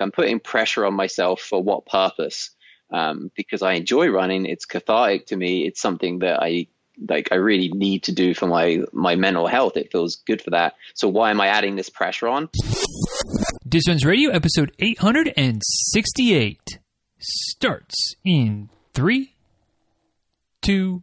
I'm putting pressure on myself for what purpose? Um, because I enjoy running. It's cathartic to me. It's something that I like. I really need to do for my my mental health. It feels good for that. So why am I adding this pressure on? Runs Radio, episode 868, starts in three, two.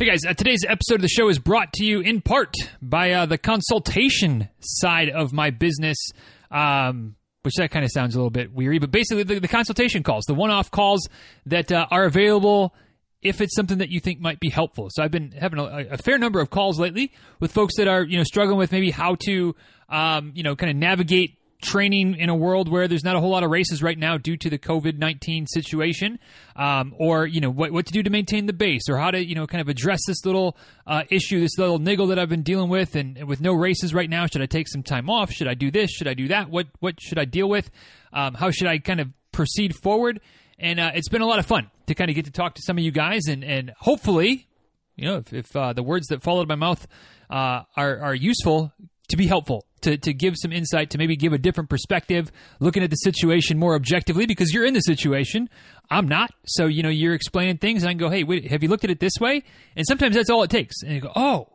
Hey guys, uh, today's episode of the show is brought to you in part by uh, the consultation side of my business, um, which that kind of sounds a little bit weary, but basically the, the consultation calls, the one off calls that uh, are available if it's something that you think might be helpful. So I've been having a, a, fair number of calls lately with folks that are, you know, struggling with maybe how to, um, you know, kind of navigate training in a world where there's not a whole lot of races right now due to the COVID 19 situation, um, or, you know, what, what to do to maintain the base, or how to, you know, kind of address this little uh, issue, this little niggle that I've been dealing with. And, with no races right now, should I take some time off? Should I do this? Should I do that? What, what should I deal with? Um, how should I kind of proceed forward? And uh, it's been a lot of fun to kind of get to talk to some of you guys, and, and hopefully, you know, if, if uh, the words that of my mouth uh, are, are useful, to be helpful to, to give some insight, to maybe give a different perspective, looking at the situation more objectively because you're in the situation. I'm not. So, you know, you're explaining things and I can go, hey, wait, have you looked at it this way? And sometimes that's all it takes. And you go, oh,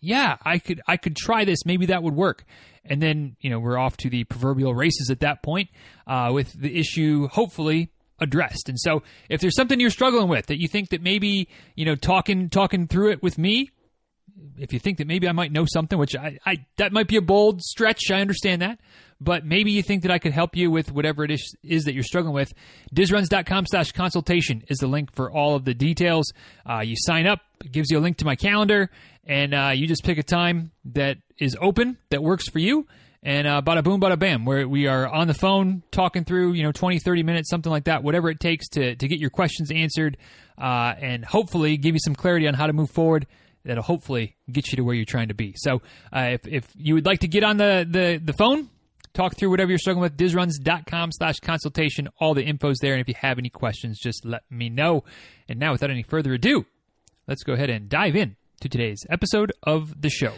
yeah, I could I could try this. Maybe that would work. And then, you know, we're off to the proverbial races at that point uh, with the issue hopefully addressed. And so if there's something you're struggling with that you think that maybe, you know, talking talking through it with me if you think that maybe I might know something, which I, I that might be a bold stretch, I understand that, but maybe you think that I could help you with whatever it is, is that you're struggling with. Dizruns.com slash consultation is the link for all of the details. Uh, you sign up, it gives you a link to my calendar, and uh, you just pick a time that is open, that works for you, and uh, bada boom, bada bam, where we are on the phone talking through, you know, 20, 30 minutes, something like that, whatever it takes to, to get your questions answered uh, and hopefully give you some clarity on how to move forward that'll hopefully get you to where you're trying to be. So uh, if, if you would like to get on the, the, the phone, talk through whatever you're struggling with, dizruns.com slash consultation. All the info's there. And if you have any questions, just let me know. And now, without any further ado, let's go ahead and dive in to today's episode of the show.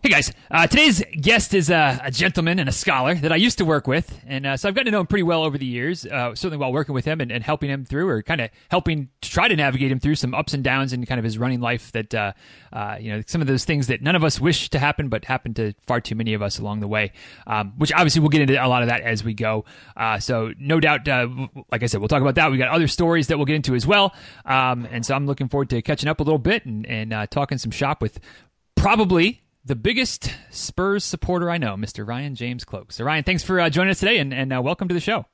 Hey guys, uh, today's guest is a, a, gentleman and a scholar that I used to work with, and uh, so I've gotten to know him pretty well over the years. Uh, certainly while working with him and, and helping him through, or kind of helping to try to navigate him through some ups and downs in kind of his running life. That uh, uh, you know, some of those things that none of us wish to happen, but happen to far too many of us along the way. Um, which obviously we'll get into a lot of that as we go. Uh, so no doubt, like I said, we'll talk about that. We got other stories that we'll get into as well, um, and so I'm looking forward to catching up a little bit and, and talking some shop with probably the biggest Spurs supporter I know, Mr. Ryan James Cloke. So, Ryan, thanks for uh, joining us today, and, and uh, welcome to the show.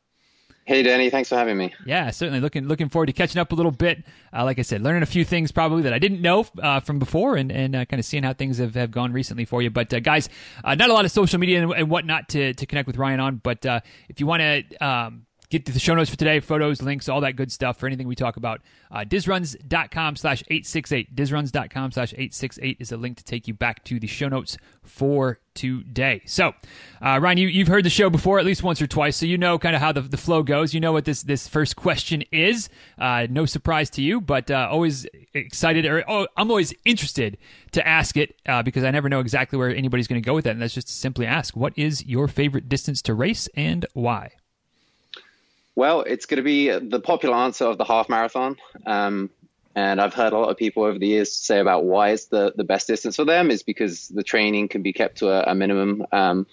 Hey, Danny, thanks for having me. Yeah, certainly looking looking forward to catching up a little bit. Uh, like I said, learning a few things probably that I didn't know uh, from before, and and uh, kind of seeing how things have, have gone recently for you. But uh, guys, uh, not a lot of social media and, and, whatnot to to connect with Ryan on. But uh, if you want to um, get to the show notes for today, photos, links, all that good stuff for anything we talk about. Uh, dizruns.com slash 868. Dizruns.com slash 868 is a link to take you back to the show notes for today. So, uh, Ryan, you, you've heard the show before at least once or twice, so you know kind of how the, the flow goes. You know what this, this first question is. Uh, no surprise to you, but uh, always excited, or oh, I'm always interested to ask it uh, because I never know exactly where anybody's going to go with that. And that's just simply ask, what is your favorite distance to race and why? Well, it's going to be the popular answer of the half marathon. Um, and I've heard a lot of people over the years say about why it's the, the best distance for them is because the training can be kept to a, a minimum. Um,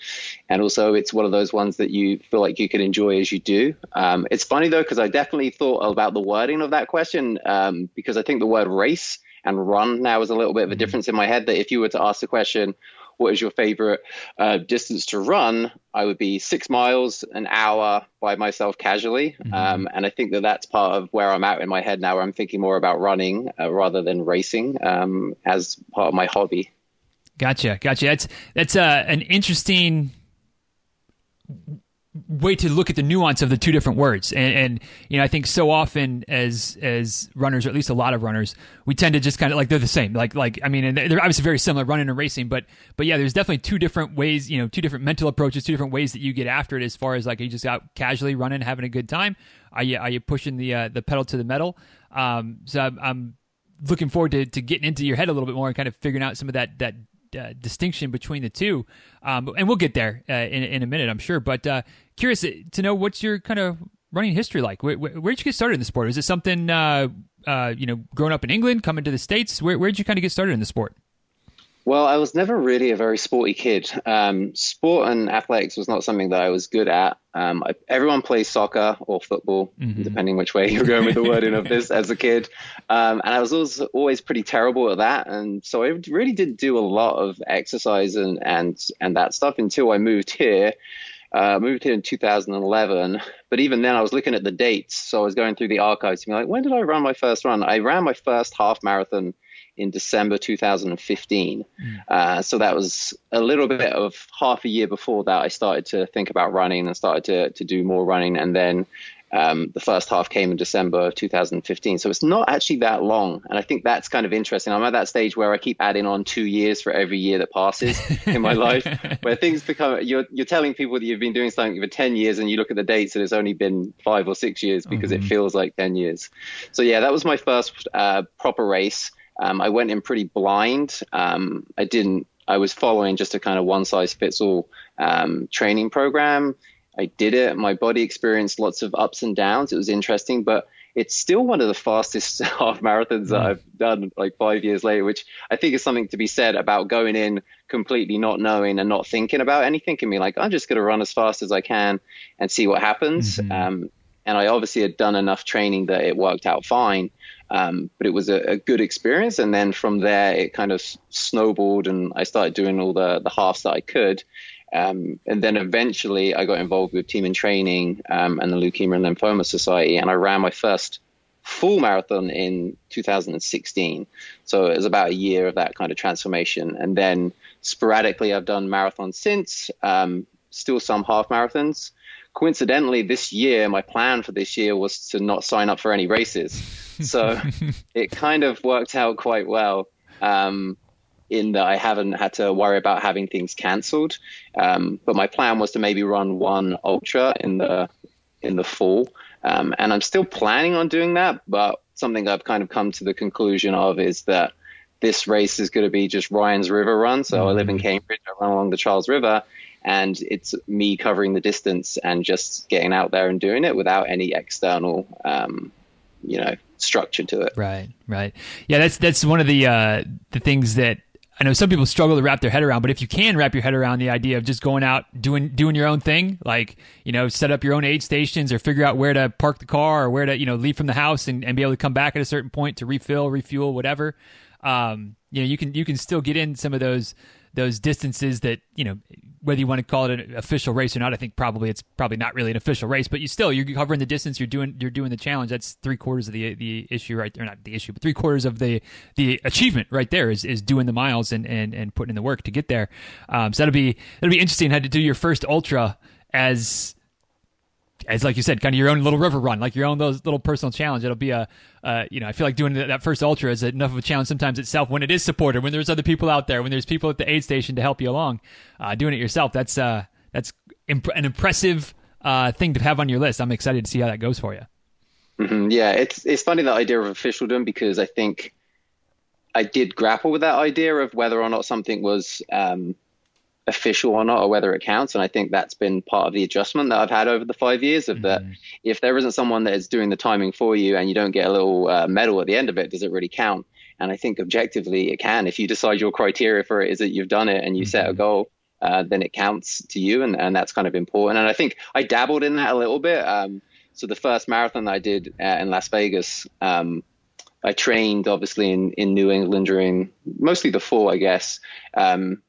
and also, it's one of those ones that you feel like you can enjoy as you do. Um, it's funny, though, because I definitely thought about the wording of that question um, because I think the word race and run now is a little bit of a mm-hmm. difference in my head that if you were to ask the question, what is your favorite uh, distance to run, I would be six miles an hour by myself casually. Mm-hmm. Um, and I think that that's part of where I'm at in my head now, where I'm thinking more about running uh, rather than racing um, as part of my hobby. Gotcha, gotcha. That's that's uh, an interesting way to look at the nuance of the two different words. And, and, you know, I think so often as as runners, or at least a lot of runners, we tend to just kind of like they're the same. Like like I mean, they're obviously very similar, running and racing. But but yeah, there's definitely two different ways. You know, two different mental approaches, two different ways that you get after it. As far as like you just out casually running, having a good time. Are you are you pushing the uh, the pedal to the metal? Um, so I'm, I'm looking forward to, to getting into your head a little bit more and kind of figuring out some of that that uh, distinction between the two. Um, and we'll get there uh, in in a minute, I'm sure. But uh, curious to know what's your kind of running history like. Where, where, you get started in the sport? Is it something uh, uh, you know, growing up in England, coming to the states? Where did you kind of get started in the sport? Well, I was never really a very sporty kid. Um, sport and athletics was not something that I was good at. Um, I, everyone plays soccer or football, mm-hmm. depending which way you're going with the wording of this as a kid. Um, and I was always, always pretty terrible at that. And so I really did do a lot of exercise and, and, and that stuff until I moved here. Uh, moved here in 2011, but even then I was looking at the dates. So I was going through the archives be like, when did I run my first run? I ran my first half marathon in December 2015. Mm. Uh, so that was a little bit of half a year before that I started to think about running and started to, to do more running. And then um, the first half came in December of 2015. So it's not actually that long. And I think that's kind of interesting. I'm at that stage where I keep adding on two years for every year that passes in my life, where things become, you're, you're telling people that you've been doing something for 10 years and you look at the dates and it's only been five or six years because mm-hmm. it feels like 10 years. So yeah, that was my first uh, proper race. Um, I went in pretty blind. Um, I didn't. I was following just a kind of one size fits all um, training program. I did it. My body experienced lots of ups and downs. It was interesting, but it's still one of the fastest half marathons that mm. I've done like five years later, which I think is something to be said about going in completely not knowing and not thinking about anything and be like, I'm just going to run as fast as I can and see what happens. Mm-hmm. Um, and I obviously had done enough training that it worked out fine. Um, but it was a, a, good experience. And then from there, it kind of snowballed, and I started doing all the the halves that I could. Um, and then eventually, I got involved with Team in Training um, and the Leukemia and Lymphoma Society, and I ran my first full marathon in 2016. So it was about a year of that kind of transformation. And then sporadically, I've done marathons since, um, still some half marathons coincidentally, this year, my plan for this year was to not sign up for any races. So it kind of worked out quite well. Um, in that I haven't had to worry about having things cancelled. Um, but my plan was to maybe run one ultra in the in the fall, um, and I'm still planning on doing that. But something I've kind of come to the conclusion of is that this race is going to be just Ryan's River Run. So. I live in mm. Cambridge, I run along the Charles River, and it's me covering the distance and just getting out there and doing it without any external um, you know structure to it right right yeah that's that's one of the uh the things that I know some people struggle to wrap their head around, but if you can wrap your head around the idea of just going out doing doing your own thing, like you know, set up your own aid stations or figure out where to park the car or where to you know leave from the house and, and be able to come back at a certain point to refill, refuel, whatever. Um, you know, you can you can still get in some of those those distances that you know whether you want to call it an official race or not, I think probably it's probably not really an official race, but you still you're covering the distance. You're doing you're doing the challenge. That's three quarters of the the issue, right? Or not the issue, but three quarters of the the achievement right there is, is doing the miles and, and and putting in the work to get there. Um, so that'll be that'll be interesting. How to do your first ultra as as like you said, kind of your own little river run, like your own those little personal challenge. It'll be a, uh, you know, I feel like doing that first ultra is enough of a challenge sometimes itself when it is supported, when there's other people out there, when there's people at the aid station to help you along. Uh, doing it yourself, that's uh, that's imp- an impressive uh, thing to have on your list. I'm excited to see how that goes for you. Mm-hmm. Yeah, it's it's funny the idea of officialdom because I think I did grapple with that idea of whether or not something was um, official or not, or whether it counts. And I think that's been part of the adjustment that I've had over the five years of mm-hmm. that. If there isn't someone that is doing the timing for you and you don't get a little uh, medal at the end of it, does it really count? And I think objectively it can. If you decide your criteria for it is that you've done it and you mm-hmm. set a mm-hmm. goal, uh, then it counts to you, and, and that's kind of important. And I think I dabbled in that a little bit. Um, so the first marathon I did uh, in Las Vegas, um, I trained obviously in, in New England during mostly the fall, I guess. Um,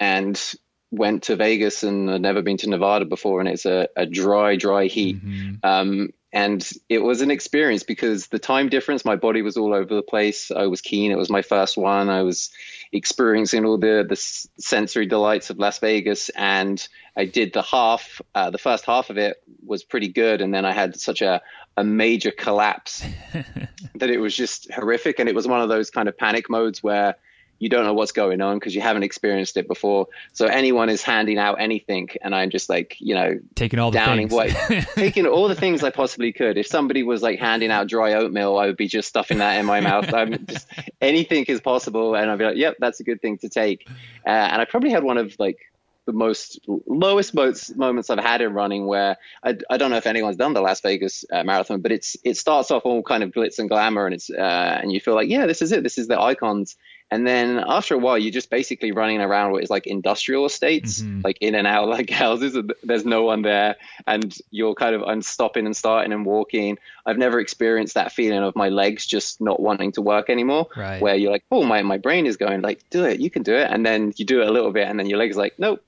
and went to Vegas and had never been to Nevada before, and it's a, a dry, dry heat. Mm-hmm. Um, and it was an experience because the time difference, my body was all over the place. I was keen. It was my first one. I was experiencing all the the sensory delights of Las Vegas, and I did the half. Uh, the first half of it was pretty good, and then I had such a a major collapse that it was just horrific. And it was one of those kind of panic modes where you don't know what's going on because you haven't experienced it before. So anyone is handing out anything, and I'm just like, you know, taking all the downing what, taking all the things I possibly could. If somebody was like handing out dry oatmeal, I would be just stuffing that in my mouth. I'm just anything is possible, and I'd be like, yep, that's a good thing to take. Uh, and I probably had one of like the most lowest moments I've had in running where I, I don't know if anyone's done the Las Vegas uh, marathon, but it's it starts off all kind of glitz and glamour and it's uh, and you feel like yeah this is it this is the icons and then after a while, you're just basically running around what is like industrial estates, mm-hmm. like in and out like houses. And there's no one there, and you're kind of I'm stopping and starting and walking. I've never experienced that feeling of my legs just not wanting to work anymore. Right. Where you're like, oh my my brain is going like, do it, you can do it, and then you do it a little bit, and then your legs like, nope.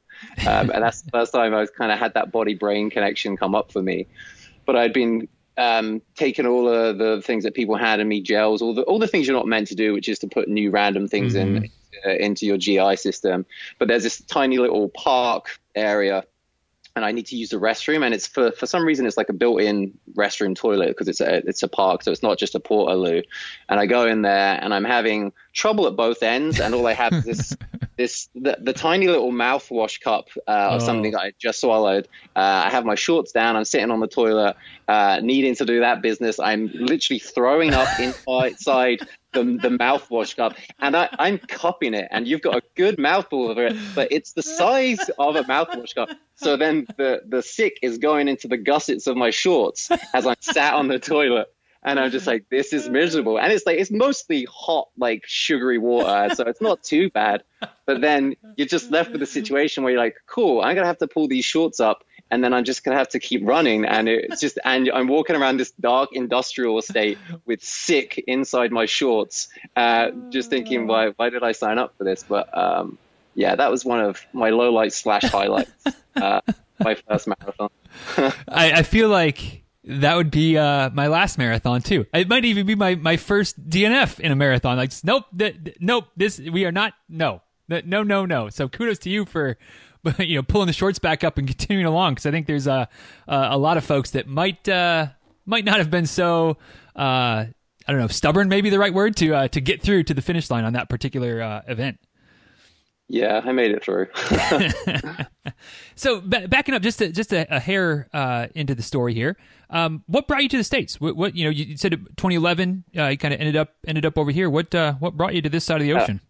Um, and that's the first time I've kind of had that body brain connection come up for me. But I'd been um, taken all of the things that people had in me gels, all the all the things you're not meant to do, which is to put new random things mm-hmm. in uh, into your GI system. But there's this tiny little park area and I need to use the restroom, and it's for for some reason it's like a built-in restroom toilet because it's a it's a park, so it's not just a porta loo. And I go in there, and I'm having trouble at both ends, and all I have is this this the, the tiny little mouthwash cup uh, of oh. something that I just swallowed. Uh, I have my shorts down. I'm sitting on the toilet, uh, needing to do that business. I'm literally throwing up inside the, the mouthwash cup, and I, I'm cupping it, and you've got a good mouthful of it, but it's the size of a mouthwash cup. So then the the sick is going into the gussets of my shorts as I'm sat on the toilet and I'm just like, this is miserable. And it's like it's mostly hot, like sugary water, so it's not too bad. But then you're just left with a situation where you're like, cool, I'm gonna have to pull these shorts up, and then I'm just gonna have to keep running, and it's just and I'm walking around this dark industrial estate with sick inside my shorts, uh, just thinking, why why did I sign up for this? But um, yeah, that was one of my lowlights slash highlights. Uh, my first marathon. I, I feel like that would be uh, my last marathon too. It might even be my, my first DNF in a marathon. Like, nope, th- th- nope. This we are not. No, no, no, no. So kudos to you for, you know, pulling the shorts back up and continuing along. Because I think there's a a lot of folks that might uh, might not have been so. Uh, I don't know, stubborn, maybe the right word to uh, to get through to the finish line on that particular uh, event. Yeah, I made it through. so b- backing up just a, just a, a hair uh, into the story here, um, what brought you to the states? What, what you know? You said 2011. Uh, you kind of ended up ended up over here. What uh, what brought you to this side of the ocean?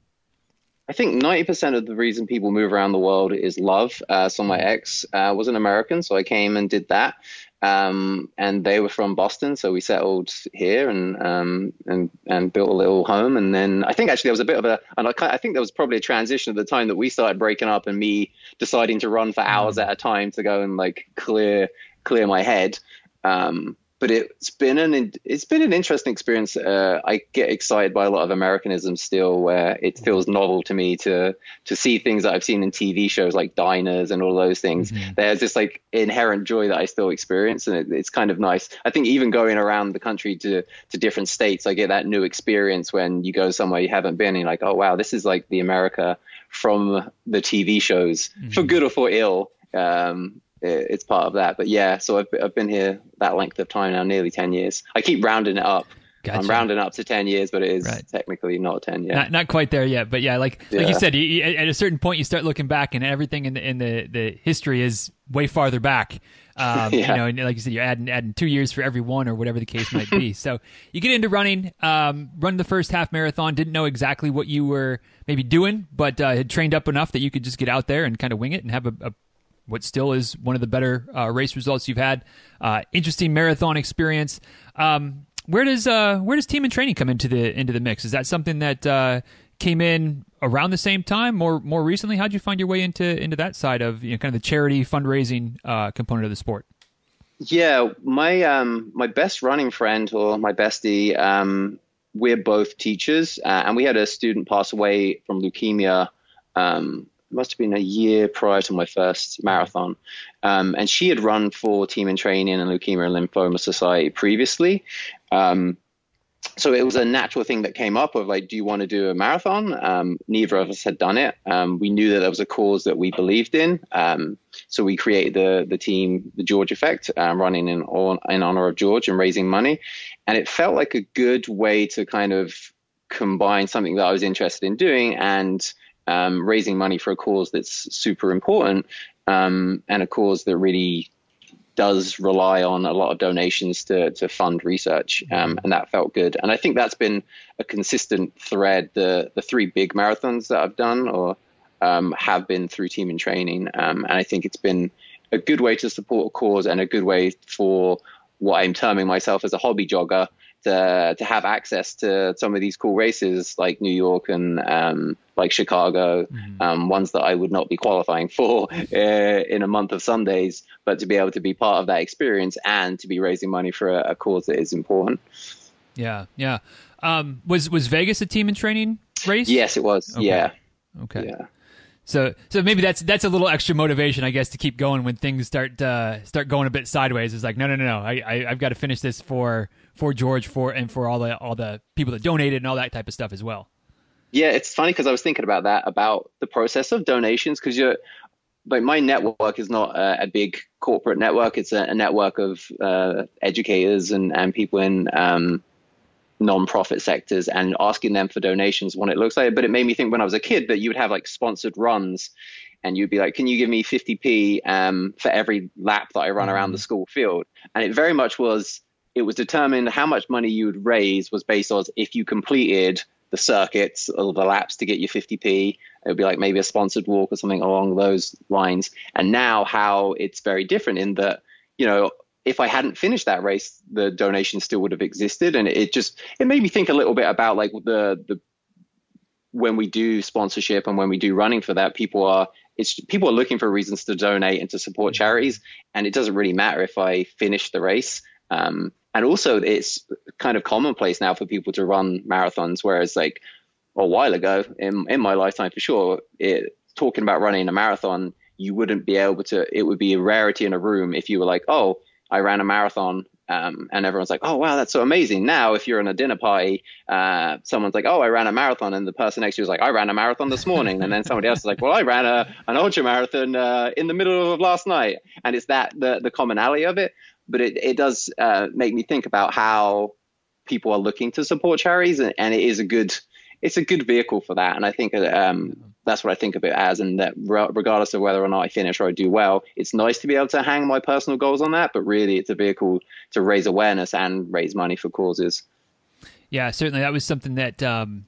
I think 90% of the reason people move around the world is love. Uh, so my ex uh, was an American, so I came and did that. Um, and they were from Boston, so we settled here and um, and and built a little home. And then I think actually there was a bit of a, and I, I, think there was probably a transition at the time that we started breaking up, and me deciding to run for hours mm. at a time to go and like clear clear my head. Um, but it's been an it's been an interesting experience. Uh, I get excited by a lot of Americanism still, where it feels novel to me to to see things that I've seen in TV shows like Diners and all those things. Mm-hmm. There's this like inherent joy that I still experience, and it, it's kind of nice. I think even going around the country to to different states, I get that new experience when you go somewhere you haven't been, and you're like, oh wow, this is like the America from the TV shows, mm-hmm. for good or for ill. Um, it's part of that. But yeah, so I've, I've been here that length of time now, nearly 10 years. I keep rounding it up. Gotcha. I'm rounding up to 10 years, but it is right. technically not 10 yet. Not, not quite there yet, but yeah, like yeah. like you said, you, at a certain point, you start looking back, and everything in the in the, the history is way farther back. Um, yeah. You know, and like you said, you're adding adding two years for every one, or whatever the case might be. so you get into running, um, run the first half marathon. Didn't know exactly what you were maybe doing, but uh, had trained up enough that you could just get out there and kind of wing it and have a, a what still is one of the better uh, race results you've had. Uh, interesting marathon experience. Um, where does uh, where does team in training come into the into the mix? Is that something that uh, came in around the same time, more more recently? How'd you find your way into into that side of you know, kind of the charity fundraising uh, component of the sport? Yeah, my um, my best running friend or my bestie, um, we're both teachers, uh, and we had a student pass away from leukemia um, must have been a year prior to my first marathon, um, and she had run for Team in Training and Leukemia and Lymphoma Society previously. Um, so it was a natural thing that came up of like, do you want to do a marathon? Um, neither of us had done it. Um, we knew that there was a cause that we believed in. Um, so we created the the team, the George Effect, um, running in in honor of George and raising money. And it felt like a good way to kind of combine something that I was interested in doing and um, raising money for a cause that's super important um, and a cause that really does rely on a lot of donations to, to fund research, um, and that felt good. And I think that's been a consistent thread. The the three big marathons that I've done or um, have been through Team in Training, um, and I think it's been a good way to support a cause and a good way for what I'm terming myself as a hobby jogger to to have access to some of these cool races like New York and um, like Chicago, mm-hmm. um, ones that I would not be qualifying for uh, in a month of Sundays, but to be able to be part of that experience and to be raising money for a, a cause that is important. Yeah, yeah. Um, was was Vegas a team in training race? Yes, it was. Okay. Yeah. Okay. Yeah. So, so maybe that's that's a little extra motivation, I guess, to keep going when things start uh, start going a bit sideways. It's like, no, no, no, no, I, I have got to finish this for for George, for and for all the all the people that donated and all that type of stuff as well. Yeah, it's funny because I was thinking about that about the process of donations because you're like my network is not a, a big corporate network; it's a, a network of uh, educators and and people in um, non-profit sectors and asking them for donations when it looks like it. But it made me think when I was a kid that you would have like sponsored runs and you'd be like, can you give me 50p um, for every lap that I run mm-hmm. around the school field? And it very much was, it was determined how much money you would raise was based on if you completed the circuits or the laps to get your 50p. It would be like maybe a sponsored walk or something along those lines. And now how it's very different in that, you know, if I hadn't finished that race, the donation still would have existed, and it just it made me think a little bit about like the the when we do sponsorship and when we do running for that, people are it's people are looking for reasons to donate and to support charities, and it doesn't really matter if I finish the race. Um, and also, it's kind of commonplace now for people to run marathons, whereas like a while ago in in my lifetime, for sure, it, talking about running a marathon, you wouldn't be able to. It would be a rarity in a room if you were like, oh I ran a marathon um, and everyone's like, oh, wow, that's so amazing. Now, if you're in a dinner party, uh, someone's like, oh, I ran a marathon. And the person next to you is like, I ran a marathon this morning. and then somebody else is like, well, I ran a, an ultra marathon uh, in the middle of last night. And it's that, the, the commonality of it. But it, it does uh, make me think about how people are looking to support charities. And, and it is a good, it's a good vehicle for that. And I think um, that's what I think of it as. And that regardless of whether or not I finish or I do well, it's nice to be able to hang my personal goals on that. But really, it's a vehicle to raise awareness and raise money for causes. Yeah, certainly. That was something that um,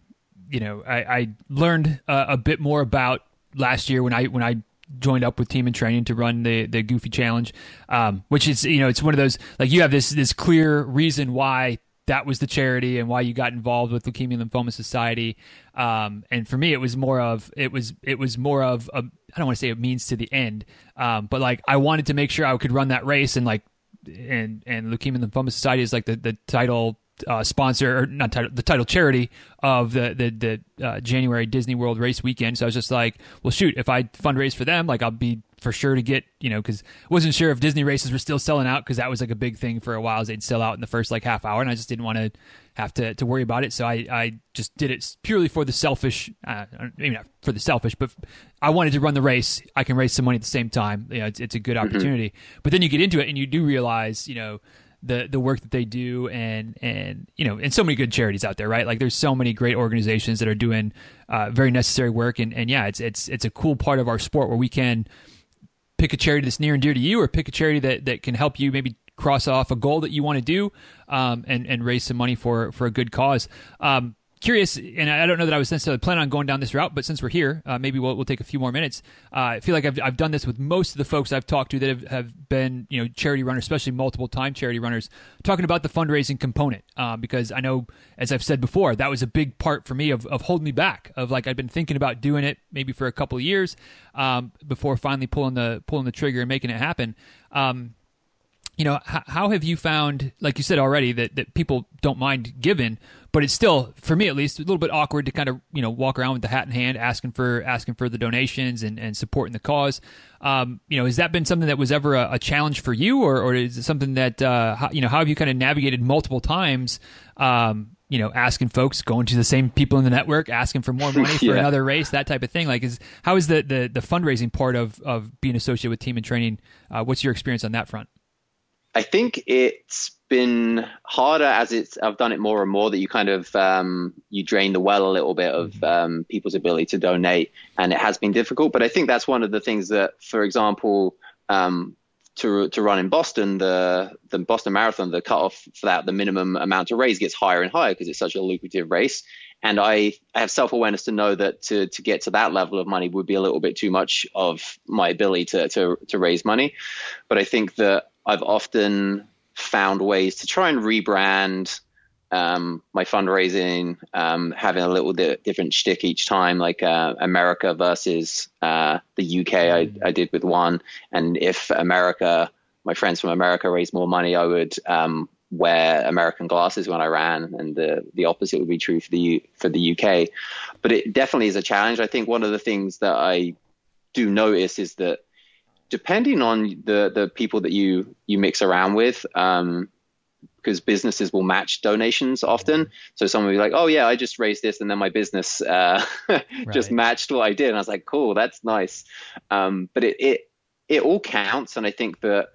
you know I, I learned uh, a bit more about last year when I when I joined up with Team in Training to run the the Goofy Challenge, um, which is you know it's one of those like you have this this clear reason why that was the charity and why you got involved with Leukemia Lymphoma Society. Um, and for me, it was more of it was it was more of a I don't want to say a means to the end, um, but like I wanted to make sure I could run that race and like and and Leukemia Lymphoma Society is like the the title uh, sponsor or not title, the title charity of the the, the uh, January Disney World Race weekend. So I was just like, well, shoot, if I fundraise for them, like I'll be for sure to get you know because wasn't sure if Disney races were still selling out because that was like a big thing for a while. Is they'd sell out in the first like half hour, and I just didn't want to have to to worry about it. So I I just did it purely for the selfish, uh, maybe not for the selfish, but I wanted to run the race. I can raise some money at the same time. You know, it's it's a good mm-hmm. opportunity. Mm-hmm. But then you get into it and you do realize, you know the the work that they do and and you know and so many good charities out there right like there's so many great organizations that are doing uh, very necessary work and and yeah it's it's it's a cool part of our sport where we can pick a charity that's near and dear to you or pick a charity that, that can help you maybe cross off a goal that you want to do um, and, and raise some money for, for a good cause. Um, curious, and I don't know that I was necessarily planning on going down this route, but since we're here, uh, maybe we'll, we'll take a few more minutes. Uh, I feel like I've, I've done this with most of the folks I've talked to that have, have been, you know, charity runners, especially multiple time charity runners, talking about the fundraising component. Uh, because I know, as I've said before, that was a big part for me of, of holding me back. Of like I've been thinking about doing it maybe for a couple of years um, before finally pulling the pulling the trigger and making it happen. Um, you know, h- how have you found, like you said already, that, that people don't mind giving, but it's still, for me at least, a little bit awkward to kind of, you know, walk around with the hat in hand, asking for asking for the donations and, and supporting the cause. Um, you know, has that been something that was ever a, a challenge for you, or, or is it something that, uh, how, you know, how have you kind of navigated multiple times? Um, you know, asking folks, going to the same people in the network, asking for more money for yeah. another race, that type of thing. Like, is how is the the, the fundraising part of of being associated with team in training? Uh, what's your experience on that front? I think it's been harder as it's I've done it more and more that you kind of um, you drain the well a little bit of mm-hmm. um, people's ability to donate, and it has been difficult. But I think that's one of the things that, for example, um, to to run in Boston, the the Boston Marathon, the cutoff for that, the minimum amount to raise gets higher and higher because it's such a lucrative race. And I, I have self awareness to know that to to get to that level of money would be a little bit too much of my ability to to to raise money. But I think that I've often found ways to try and rebrand um, my fundraising, um, having a little bit different shtick each time, like uh, America versus uh, the UK. I, I, did with one, and if America, my friends from America raised more money, I would um, wear American glasses when I ran, and the the opposite would be true for the for the UK. But it definitely is a challenge. I think one of the things that I do notice is that depending on the the people that you you mix around with um, because businesses will match donations often. So someone will be like, "Oh yeah, I just raised this, and then my business uh, just matched what I did." And I was like, "Cool, that's nice." Um, but it it it all counts, and I think that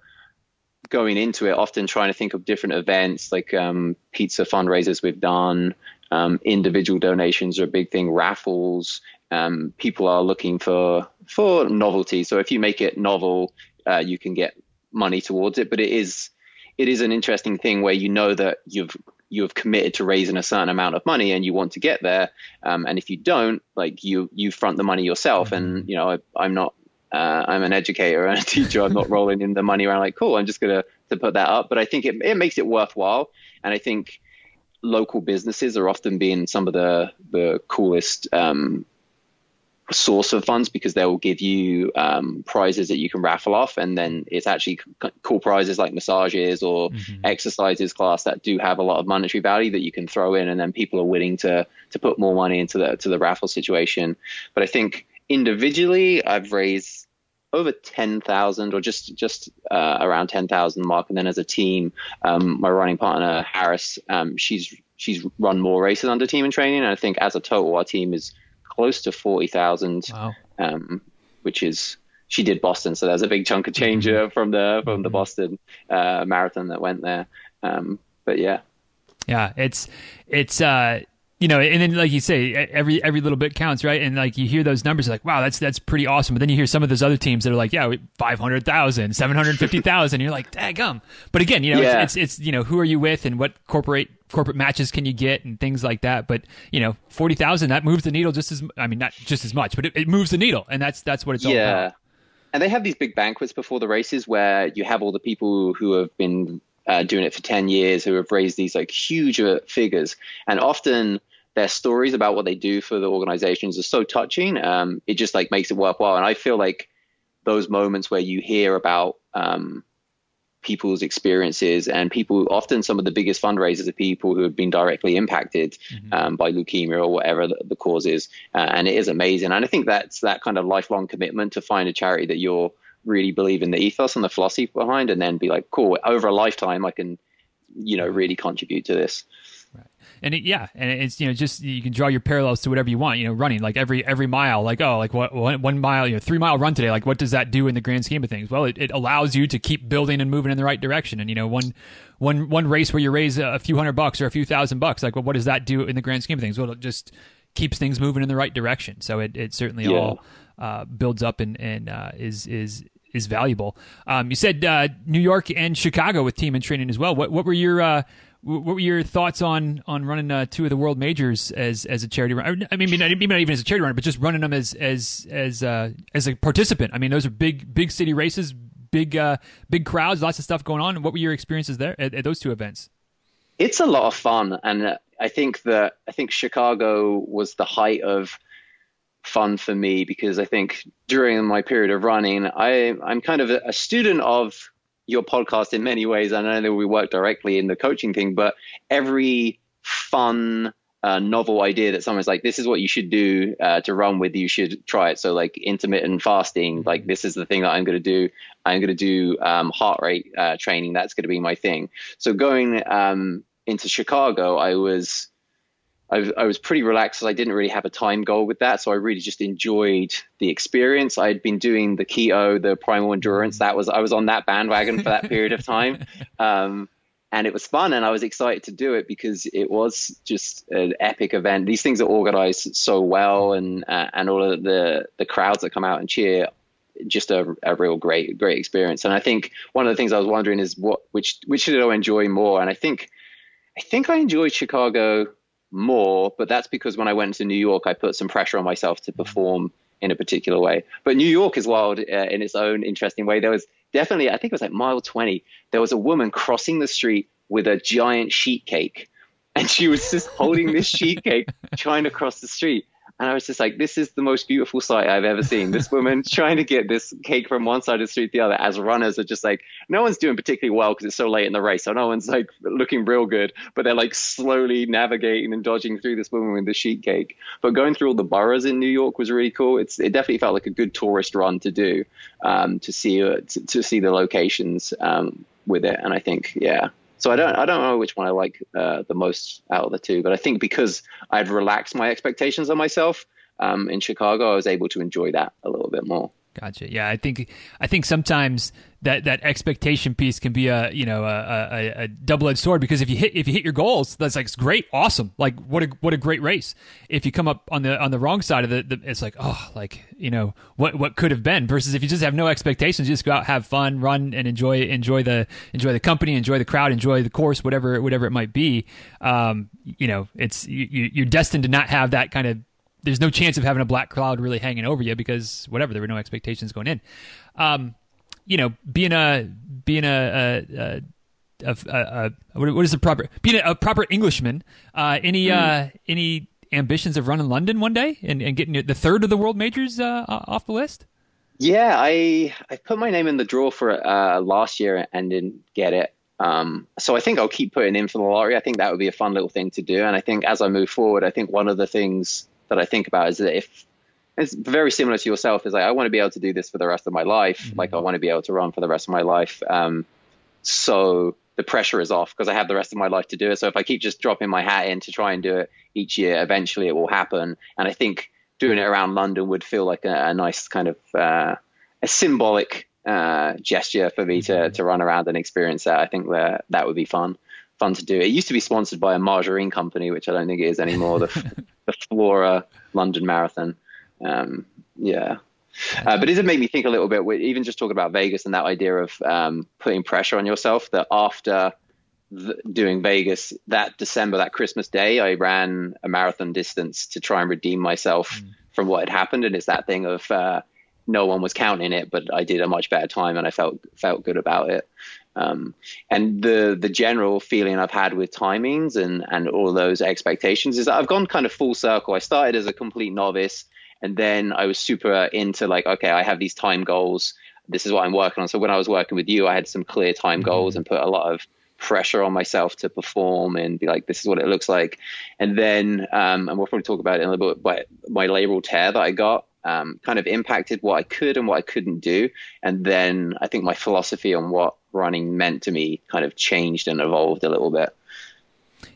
going into it, often trying to think of different events like um, pizza fundraisers we've done, um, individual donations are a big thing, raffles. Um, people are looking for for novelty. So if you make it novel, uh, you can get money towards it. But it is it is an interesting thing where you know that you've you have committed to raising a certain amount of money and you want to get there. Um, and if you don't, like you you front the money yourself. And you know I, am not uh, I'm an educator and a teacher. I'm not rolling in the money around like cool. I'm just gonna to put that up. But I think it it makes it worthwhile. And I think local businesses are often being some of the the coolest um, source of funds because they will give you um, prizes that you can raffle off, and then it's actually cool prizes like massages or mm-hmm. exercises class that do have a lot of monetary value that you can throw in, and then people are willing to to put more money into the to the raffle situation. But I think individually, I've raised over 10,000 or just just uh, around 10,000 mark and then as a team um, my running partner Harris um, she's she's run more races under team in training and I think as a total our team is close to 40,000, wow. um, which is she did Boston, so there's a big chunk of change mm-hmm. From the from the mm-hmm. Boston uh, marathon that went there. Um, but yeah, yeah, it's it's uh, you know, and then like you say, every every little bit counts, right? And like you hear those numbers, like wow, that's that's pretty awesome. But then you hear some of those other teams that are like, yeah, 500,000, 750,000. You're like, daggum. But again, you know, yeah. it's, it's, it's you know, who are you with and what corporate corporate matches can you get and things like that. But you know, forty thousand that moves the needle just as I mean not just as much, but it, it moves the needle, and that's that's what it's yeah. all about. And they have these big banquets before the races where you have all the people who have been uh, doing it for ten years who have raised these like huge uh, figures, and often their stories about what they do for the organizations are so touching. Um, it just like makes it worthwhile, and I feel like those moments where you hear about um, people's experiences and people often some of the biggest fundraisers are people who have been directly impacted mm-hmm. um, by leukemia or whatever the, the cause is uh, and it is amazing and i think that's that kind of lifelong commitment to find a charity that you're really believe in the ethos and the philosophy behind and then be like cool over a lifetime i can you know really contribute to this and it, yeah, and it's you know just you can draw your parallels to whatever you want. You know, running like every every mile, like oh, like what one, one mile, you know, three mile run today. Like what does that do in the grand scheme of things? Well, it, it allows you to keep building and moving in the right direction. And you know, one one one race where you raise a few hundred bucks or a few thousand bucks, like well, what does that do in the grand scheme of things? Well, it just keeps things moving in the right direction. So it it certainly yeah. all uh, builds up and and uh, is is is valuable. Um, you said uh, New York and Chicago with team in training as well. What what were your uh, what were your thoughts on on running uh, two of the world majors as as a charity runner? I mean, maybe not even as a charity runner, but just running them as as as uh, as a participant. I mean, those are big big city races, big uh, big crowds, lots of stuff going on. What were your experiences there at, at those two events? It's a lot of fun, and uh, I think that I think Chicago was the height of fun for me because I think during my period of running, I I'm kind of a student of your podcast in many ways. I know that we work directly in the coaching thing, but every fun uh, novel idea that someone's like, this is what you should do uh, to run with, you should try it. So like intermittent fasting, mm-hmm. like this is the thing that I'm going to do. I'm going to do um, heart rate uh, training. That's going to be my thing. So going um, into Chicago, I was I, I was pretty relaxed. Because I didn't really have a time goal with that, so I really just enjoyed the experience. I had been doing the keto, the primal endurance. That was I was on that bandwagon for that period of time. Um, and it was fun and I was excited to do it because it was just an epic event. These things are organized so well and uh, and all of the the crowds that come out and cheer just a, a real great great experience. And I think one of the things I was wondering is what which which did I enjoy more? And I think I think I enjoyed Chicago more, but that's because when I went to New York, I put some pressure on myself to perform in a particular way. But New York is wild uh, in its own interesting way. There was definitely, I think it was like mile 20, there was a woman crossing the street with a giant sheet cake. And she was just holding this sheet cake trying to cross the street. And I was just like, this is the most beautiful sight I've ever seen. This woman trying to get this cake from one side of the street to the other as runners are just like, no one's doing particularly well because it's so late in the race. So no one's like looking real good, but they're like slowly navigating and dodging through this woman with the sheet cake. But going through all the boroughs in New York was really cool. It's, it definitely felt like a good tourist run to do, um, to see, uh, to, to, see the locations, um, with it. And I think, yeah, so I don't I don't know which one I like uh, the most out of the two, but I think because I'd relaxed my expectations on myself um, in Chicago, I was able to enjoy that a little bit more. Gotcha. Yeah, I think I think sometimes that, that expectation piece can be a you know a, a, a double edged sword because if you hit if you hit your goals, that's like great, awesome, like what a what a great race. If you come up on the on the wrong side of the, the it's like oh like you know what what could have been versus if you just have no expectations, just go out, have fun, run, and enjoy enjoy the enjoy the company, enjoy the crowd, enjoy the course, whatever whatever it might be. Um, you know, it's you, you're destined to not have that kind of there's no chance of having a black cloud really hanging over you because whatever there were no expectations going in. Um, you know, being a being a, a, a, a what is the proper being a, proper Englishman? Uh, any mm. uh, any ambitions of running London one day and, and getting the third of the world majors uh, off the list? Yeah, I I put my name in the draw for uh, last year and didn't get it. Um, so I think I'll keep putting in for the lottery. I think that would be a fun little thing to do. And I think as I move forward, I think one of the things that I think about is that if it's very similar to yourself is like I want to be able to do this for the rest of my life. Mm-hmm. Like I want to be able to run for the rest of my life. Um, so the pressure is off because I have the rest of my life to do it. So if I keep just dropping my hat in to try and do it each year, eventually it will happen. And I think doing it around London would feel like a, a nice kind of uh, a symbolic uh, gesture for me to mm-hmm. to run around and experience that. I think that that would be fun fun to do. It used to be sponsored by a margarine company, which I don't think it is anymore. The, Flora London Marathon. Um, yeah. Uh, but it did make me think a little bit, even just talking about Vegas and that idea of um, putting pressure on yourself. That after doing Vegas that December, that Christmas day, I ran a marathon distance to try and redeem myself mm. from what had happened. And it's that thing of uh, no one was counting it, but I did a much better time and I felt felt good about it. Um, and the the general feeling I've had with timings and and all those expectations is that I've gone kind of full circle. I started as a complete novice, and then I was super into like, okay, I have these time goals. This is what I'm working on. So when I was working with you, I had some clear time mm-hmm. goals and put a lot of pressure on myself to perform and be like, this is what it looks like. And then, um, and we'll probably talk about it in a little bit, but my labral tear that I got um, kind of impacted what I could and what I couldn't do. And then I think my philosophy on what running meant to me kind of changed and evolved a little bit.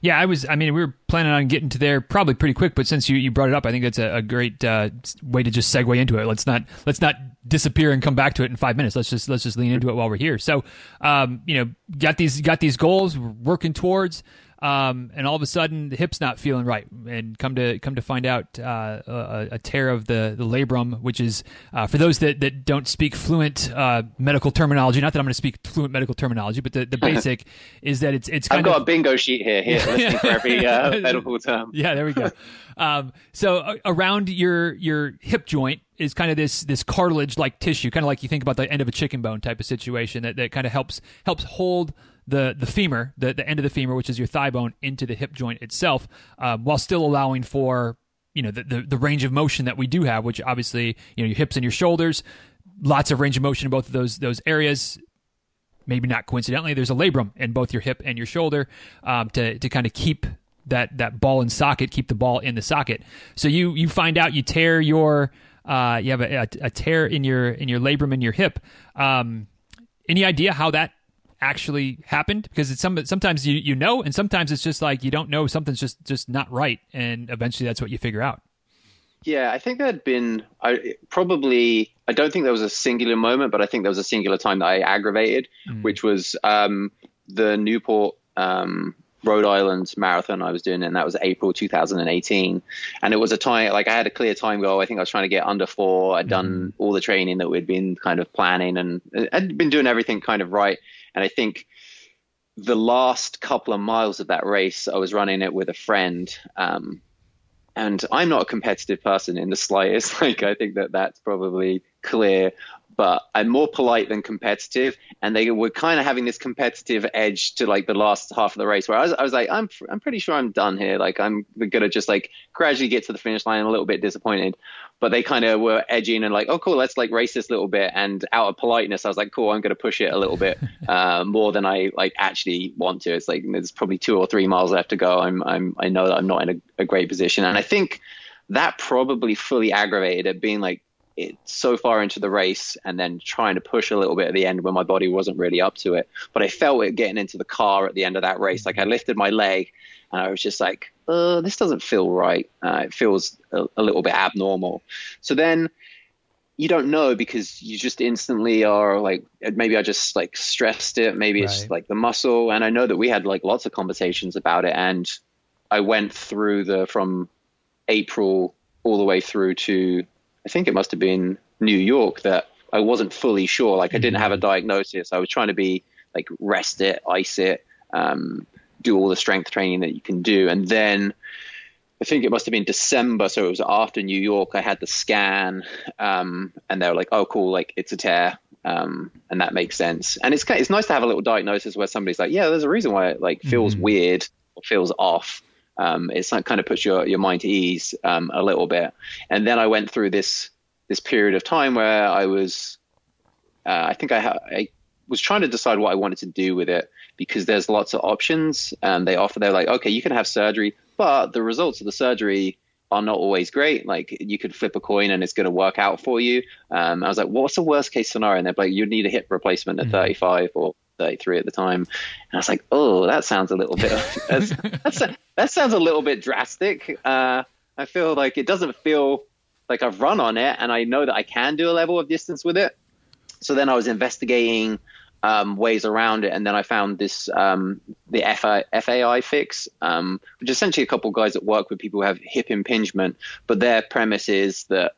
Yeah, I was. I mean, we were planning on getting to there probably pretty quick, but since you, you brought it up, I think that's a, a great uh, way to just segue into it. Let's not let's not disappear and come back to it in five minutes. Let's just let's just lean into it while we're here. So, um, you know, got these got these goals, we're working towards um, and all of a sudden the hip's not feeling right, and come to come to find out uh, a, a, tear of the, the labrum, which is uh, for those that, that don't speak fluent uh, medical terminology. Not that I'm going to speak fluent medical terminology, but the, the basic is that it's it's. I've got of, a bingo sheet here, here listening for every uh, medical term. Yeah, there we go. Um, so uh, around your your hip joint is kind of this this cartilage like tissue, kind of like you think about the end of a chicken bone type of situation that, that kind of helps helps hold the the femur, the, the end of the femur, which is your thigh bone, into the hip joint itself, um, while still allowing for you know the, the, the range of motion that we do have, which obviously you know your hips and your shoulders, lots of range of motion in both of those those areas. maybe not coincidentally, there's a labrum in both your hip and your shoulder um, to to kind of keep that that ball in socket, keep the ball in the socket. So you you find out you tear your uh, you have a, a, a, tear in your in your labrum in your hip. Um, any idea how that actually happened? Because it's some sometimes you you know, and sometimes it's just like you don't know. Something's just just not right, and eventually that's what you figure out. Yeah, I think there had been I, probably. I don't think there was a singular moment, but I think there was a singular time that I aggravated, mm. which was um, the Newport um, Rhode Island marathon I was doing, and that was April 2018. And it was a time like I had a clear time goal. I think I was trying to get under four. I'd done mm-hmm. all the training that we'd been kind of planning, and I'd been doing everything kind of right. And I think the last couple of miles of that race, I was running it with a friend. Um, and I'm not a competitive person in the slightest. Like I think that that's probably clear but I'm more polite than competitive. And they were kind of having this competitive edge to like the last half of the race where I was, I was like, I'm, I'm pretty sure I'm done here. Like I'm going to just like gradually get to the finish line. a little bit disappointed, but they kind of were edging and like, oh, cool, let's like race this little bit. And out of politeness, I was like, cool, I'm going to push it a little bit uh, more than I like actually want to. It's like there's probably two or three miles left to go. I'm, I'm, I know that I'm not in a, a great position, and I think that probably fully aggravated it being like it so far into the race and then trying to push a little bit at the end when my body wasn't really up to it. But I felt it getting into the car at the end of that race. Like I lifted my leg and I was just like, uh, this doesn't feel right. Uh, it feels a, a, little bit abnormal. So then you don't know because you just instantly are like, maybe I just like stressed it. Maybe right. it's like the muscle. And I know that we had like lots of conversations about it. And I went through the, from April all the way through to I think it must have been New York that I wasn't fully sure. Like I didn't have a mm-hmm. diagnosis. I was trying to be like rest it, ice it, um, do all the strength training that you can do, and then I think it must have been December, so it was after New York. I had the scan, um, and they were like, "Oh, cool, like it's a tear," um, and that makes sense. And it's it's nice to have a little diagnosis where somebody's like, "Yeah, there's a reason why it like feels mm-hmm. weird or feels off." Um, it's like kind of puts your, your mind to ease um, a little bit. And then I went through this this period of time where I was, uh, I think I, ha- I was trying to decide what I wanted to do with it because there's lots of options and they offer they're like okay you can have surgery but the results of the surgery are not always great like you could flip a coin and it's going to work out for you um, i was like what's the worst case scenario and they're like you need a hip replacement at mm-hmm. 35 or 33 at the time. And I was like, oh, that sounds a little bit, that's, that's, that sounds a little bit drastic. Uh, I feel like it doesn't feel like I've run on it and I know that I can do a level of distance with it. So then I was investigating um, ways around it. And then I found this, um, the FI, FAI fix, um, which is essentially a couple of guys that work with people who have hip impingement, but their premise is that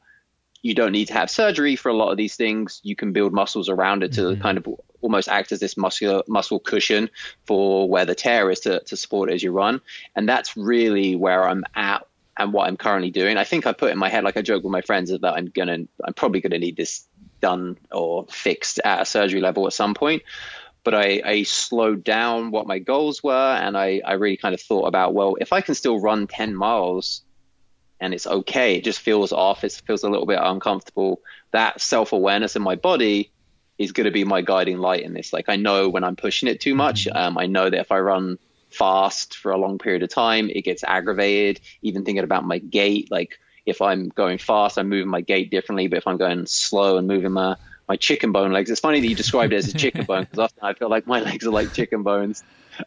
you don't need to have surgery for a lot of these things. You can build muscles around it to mm-hmm. kind of almost act as this muscular muscle cushion for where the tear is to, to support it as you run. And that's really where I'm at and what I'm currently doing. I think I put in my head, like I joke with my friends, that I'm gonna, I'm probably gonna need this done or fixed at a surgery level at some point. But I, I slowed down what my goals were, and I, I really kind of thought about, well, if I can still run 10 miles and it's okay, it just feels off, it feels a little bit uncomfortable. That self awareness in my body is going to be my guiding light in this. Like I know when I'm pushing it too much. Mm-hmm. Um, I know that if I run fast for a long period of time, it gets aggravated. Even thinking about my gait, like if I'm going fast, I'm moving my gait differently. But if I'm going slow and moving my my chicken bone legs, it's funny that you described it as a chicken bone because often I feel like my legs are like chicken bones.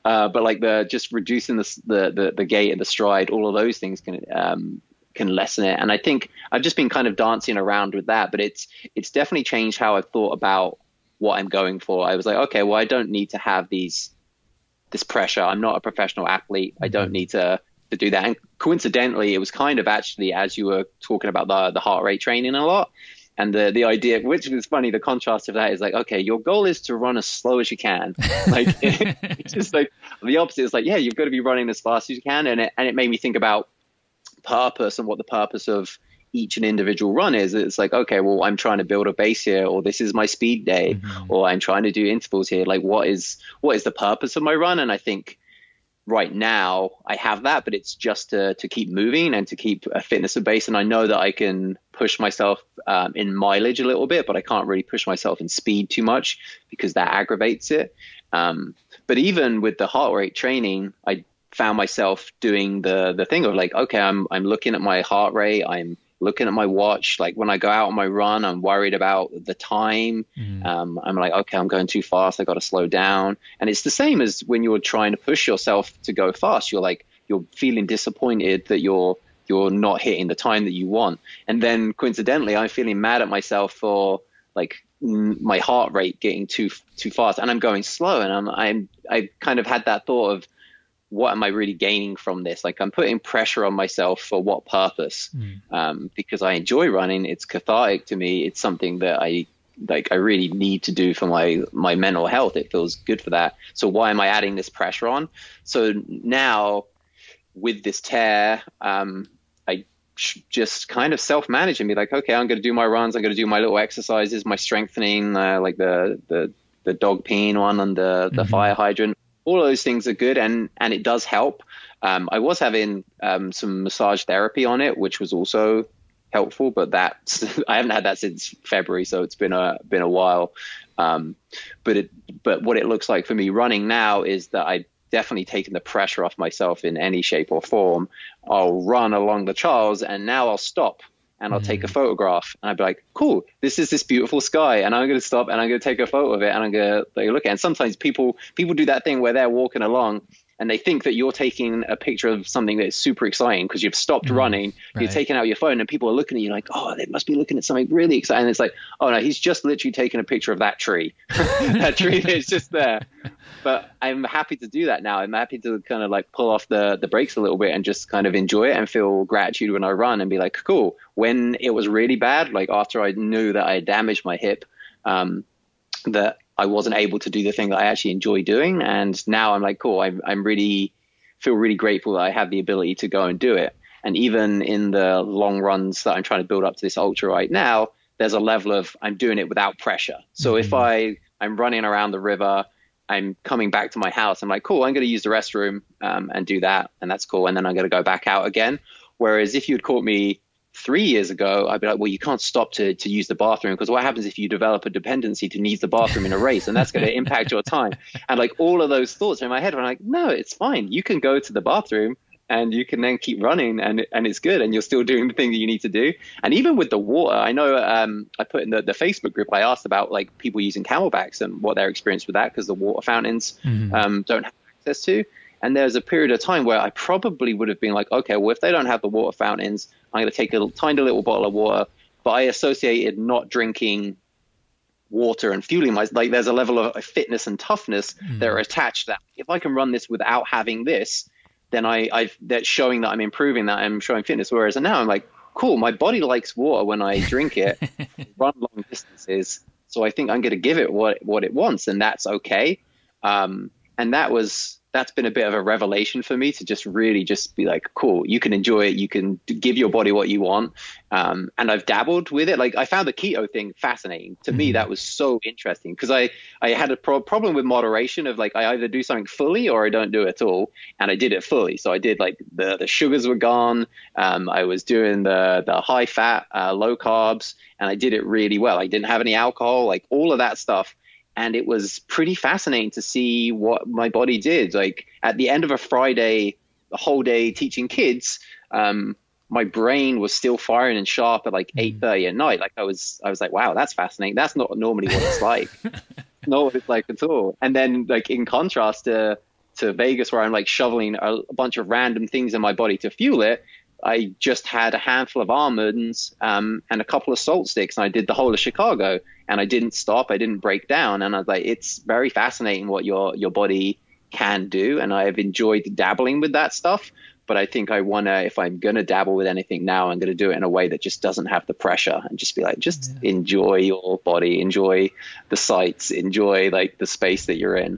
Uh, but like the just reducing the, the the the gait and the stride, all of those things can um, can lessen it. And I think I've just been kind of dancing around with that, but it's it's definitely changed how I've thought about what I'm going for. I was like, okay, well, I don't need to have these this pressure. I'm not a professional athlete. I don't mm-hmm. need to to do that. And coincidentally, it was kind of actually as you were talking about the the heart rate training a lot. And the the idea, which is funny, the contrast of that is like, okay, your goal is to run as slow as you can. Like, it's just like the opposite is like, yeah, you've got to be running as fast as you can. And it, and it made me think about purpose and what the purpose of each and individual run is. It's like, okay, well, I'm trying to build a base here, or this is my speed day, mm-hmm. or I'm trying to do intervals here. Like, what is what is the purpose of my run? And I think right now I have that, but it's just to, to keep moving and to keep a fitness of base. And I know that I can push myself um, in mileage a little bit, but I can't really push myself in speed too much because that aggravates it. Um, but even with the heart rate training, I found myself doing the the thing of like, okay, I'm I'm looking at my heart rate, I'm looking at my watch. Like when I go out on my run, I'm worried about the time. Mm. Um, I'm like, okay, I'm going too fast. I got to slow down. And it's the same as when you're trying to push yourself to go fast. You're like, you're feeling disappointed that you're you're not hitting the time that you want. And then coincidentally, I'm feeling mad at myself for like my heart rate getting too too fast, and I'm going slow. And I'm I'm I kind of had that thought of what am I really gaining from this? Like I'm putting pressure on myself for what purpose? Mm. Um, because I enjoy running. It's cathartic to me. It's something that I like. I really need to do for my my mental health. It feels good for that. So why am I adding this pressure on? So now with this tear, um, I just kind of self manage and be like, okay, I'm going to do my runs. I'm going to do my little exercises, my strengthening, uh, like the the the dog peeing one and the the mm-hmm. fire hydrant all of those things are good and and it does help. Um, I was having um, some massage therapy on it, which was also helpful, but that I haven't had that since February, so it's been a been a while. Um, but it but what it looks like for me running now is that I definitely taken the pressure off myself in any shape or form. I'll run along the Charles and now I'll stop and I'll mm. take a mm. photograph and I'd be like, cool, this is this beautiful sky and I'm going to stop and I'm going to take a photo of it and I'm going to look at it. And sometimes people, people do that thing where they're walking along and they think that you're taking a picture of something that's super exciting because you've stopped mm, running, right. you're taking out your phone, and people are looking at you like, oh, they must be looking at something really exciting. And it's like, oh no, he's just literally taking a picture of that tree, that tree that's just there. But I'm happy to do that now. I'm happy to kind of like pull off the the brakes a little bit and just kind of enjoy it and feel gratitude when I run and be like, cool. When it was really bad, like after I knew that I damaged my hip, um, that I wasn't able to do the thing that I actually enjoy doing. And now I'm like, cool, I'm, I'm really feel really grateful that I have the ability to go and do it. And even in the long runs that I'm trying to build up to this ultra right now, there's a level of I'm doing it without pressure. So mm-hmm. if I I'm running around the river, I'm coming back to my house, I'm like, cool, I'm going to use the restroom um, and do that, and that's cool. And then I'm going to go back out again. Whereas if you'd caught me three years ago, I'd be like, well, you can't stop to, to use the bathroom because what happens if you develop a dependency to use the bathroom in a race and that's going to impact your time? And like all of those thoughts in my head, I'm like, no, it's fine. You can go to the bathroom and you can then keep running and and it's good and you're still doing the thing that you need to do. And even with the water, I know um, I put in the, the Facebook group, I asked about like people using CamelBaks and what their experience with that because the water fountains mm-hmm. um, don't have access to. And there's a period of time where I probably would have been like, okay, well, if they don't have the water fountains, I'm going to take a tiny little bottle of water. But I associated not drinking water and fueling my like there's a level of fitness and toughness mm. that are attached that if I can run this without having this, then I I've that's showing that I'm improving that I'm showing fitness. Whereas now I'm like, cool, my body likes water when I drink it, run long distances. So I think I'm going to give it what what it wants, and that's okay. Um, and that was that's been a bit of a revelation for me to just really just be like, cool, you can enjoy it, you can give your body what you want. Um, and I've dabbled with it. Like I found the keto thing fascinating. To mm-hmm. me, that was so interesting because I, I had a pro- problem with moderation of like, I either do something fully or I don't do it at all. And I did it fully. So I did like the, the sugars were gone. Um, I was doing the, the high fat, uh, low carbs, and I did it really well. I didn't have any alcohol, like all of that stuff and it was pretty fascinating to see what my body did. Like at the end of a Friday, the whole day teaching kids, um, my brain was still firing and sharp at like hmm. eight thirty at night. Like I was, I was like, wow, that's fascinating. That's not normally what it's like. not what it's like at all. And then like in contrast to to Vegas, where I'm like shoveling a, a bunch of random things in my body to fuel it, I just had a handful of almonds um, and a couple of salt sticks, and I did the whole of Chicago. And I didn't stop. I didn't break down. And I was like, it's very fascinating what your your body can do. And I've enjoyed dabbling with that stuff. But I think I wanna, if I'm gonna dabble with anything now, I'm gonna do it in a way that just doesn't have the pressure and just be like, just yeah. enjoy your body, enjoy the sights, enjoy like the space that you're in.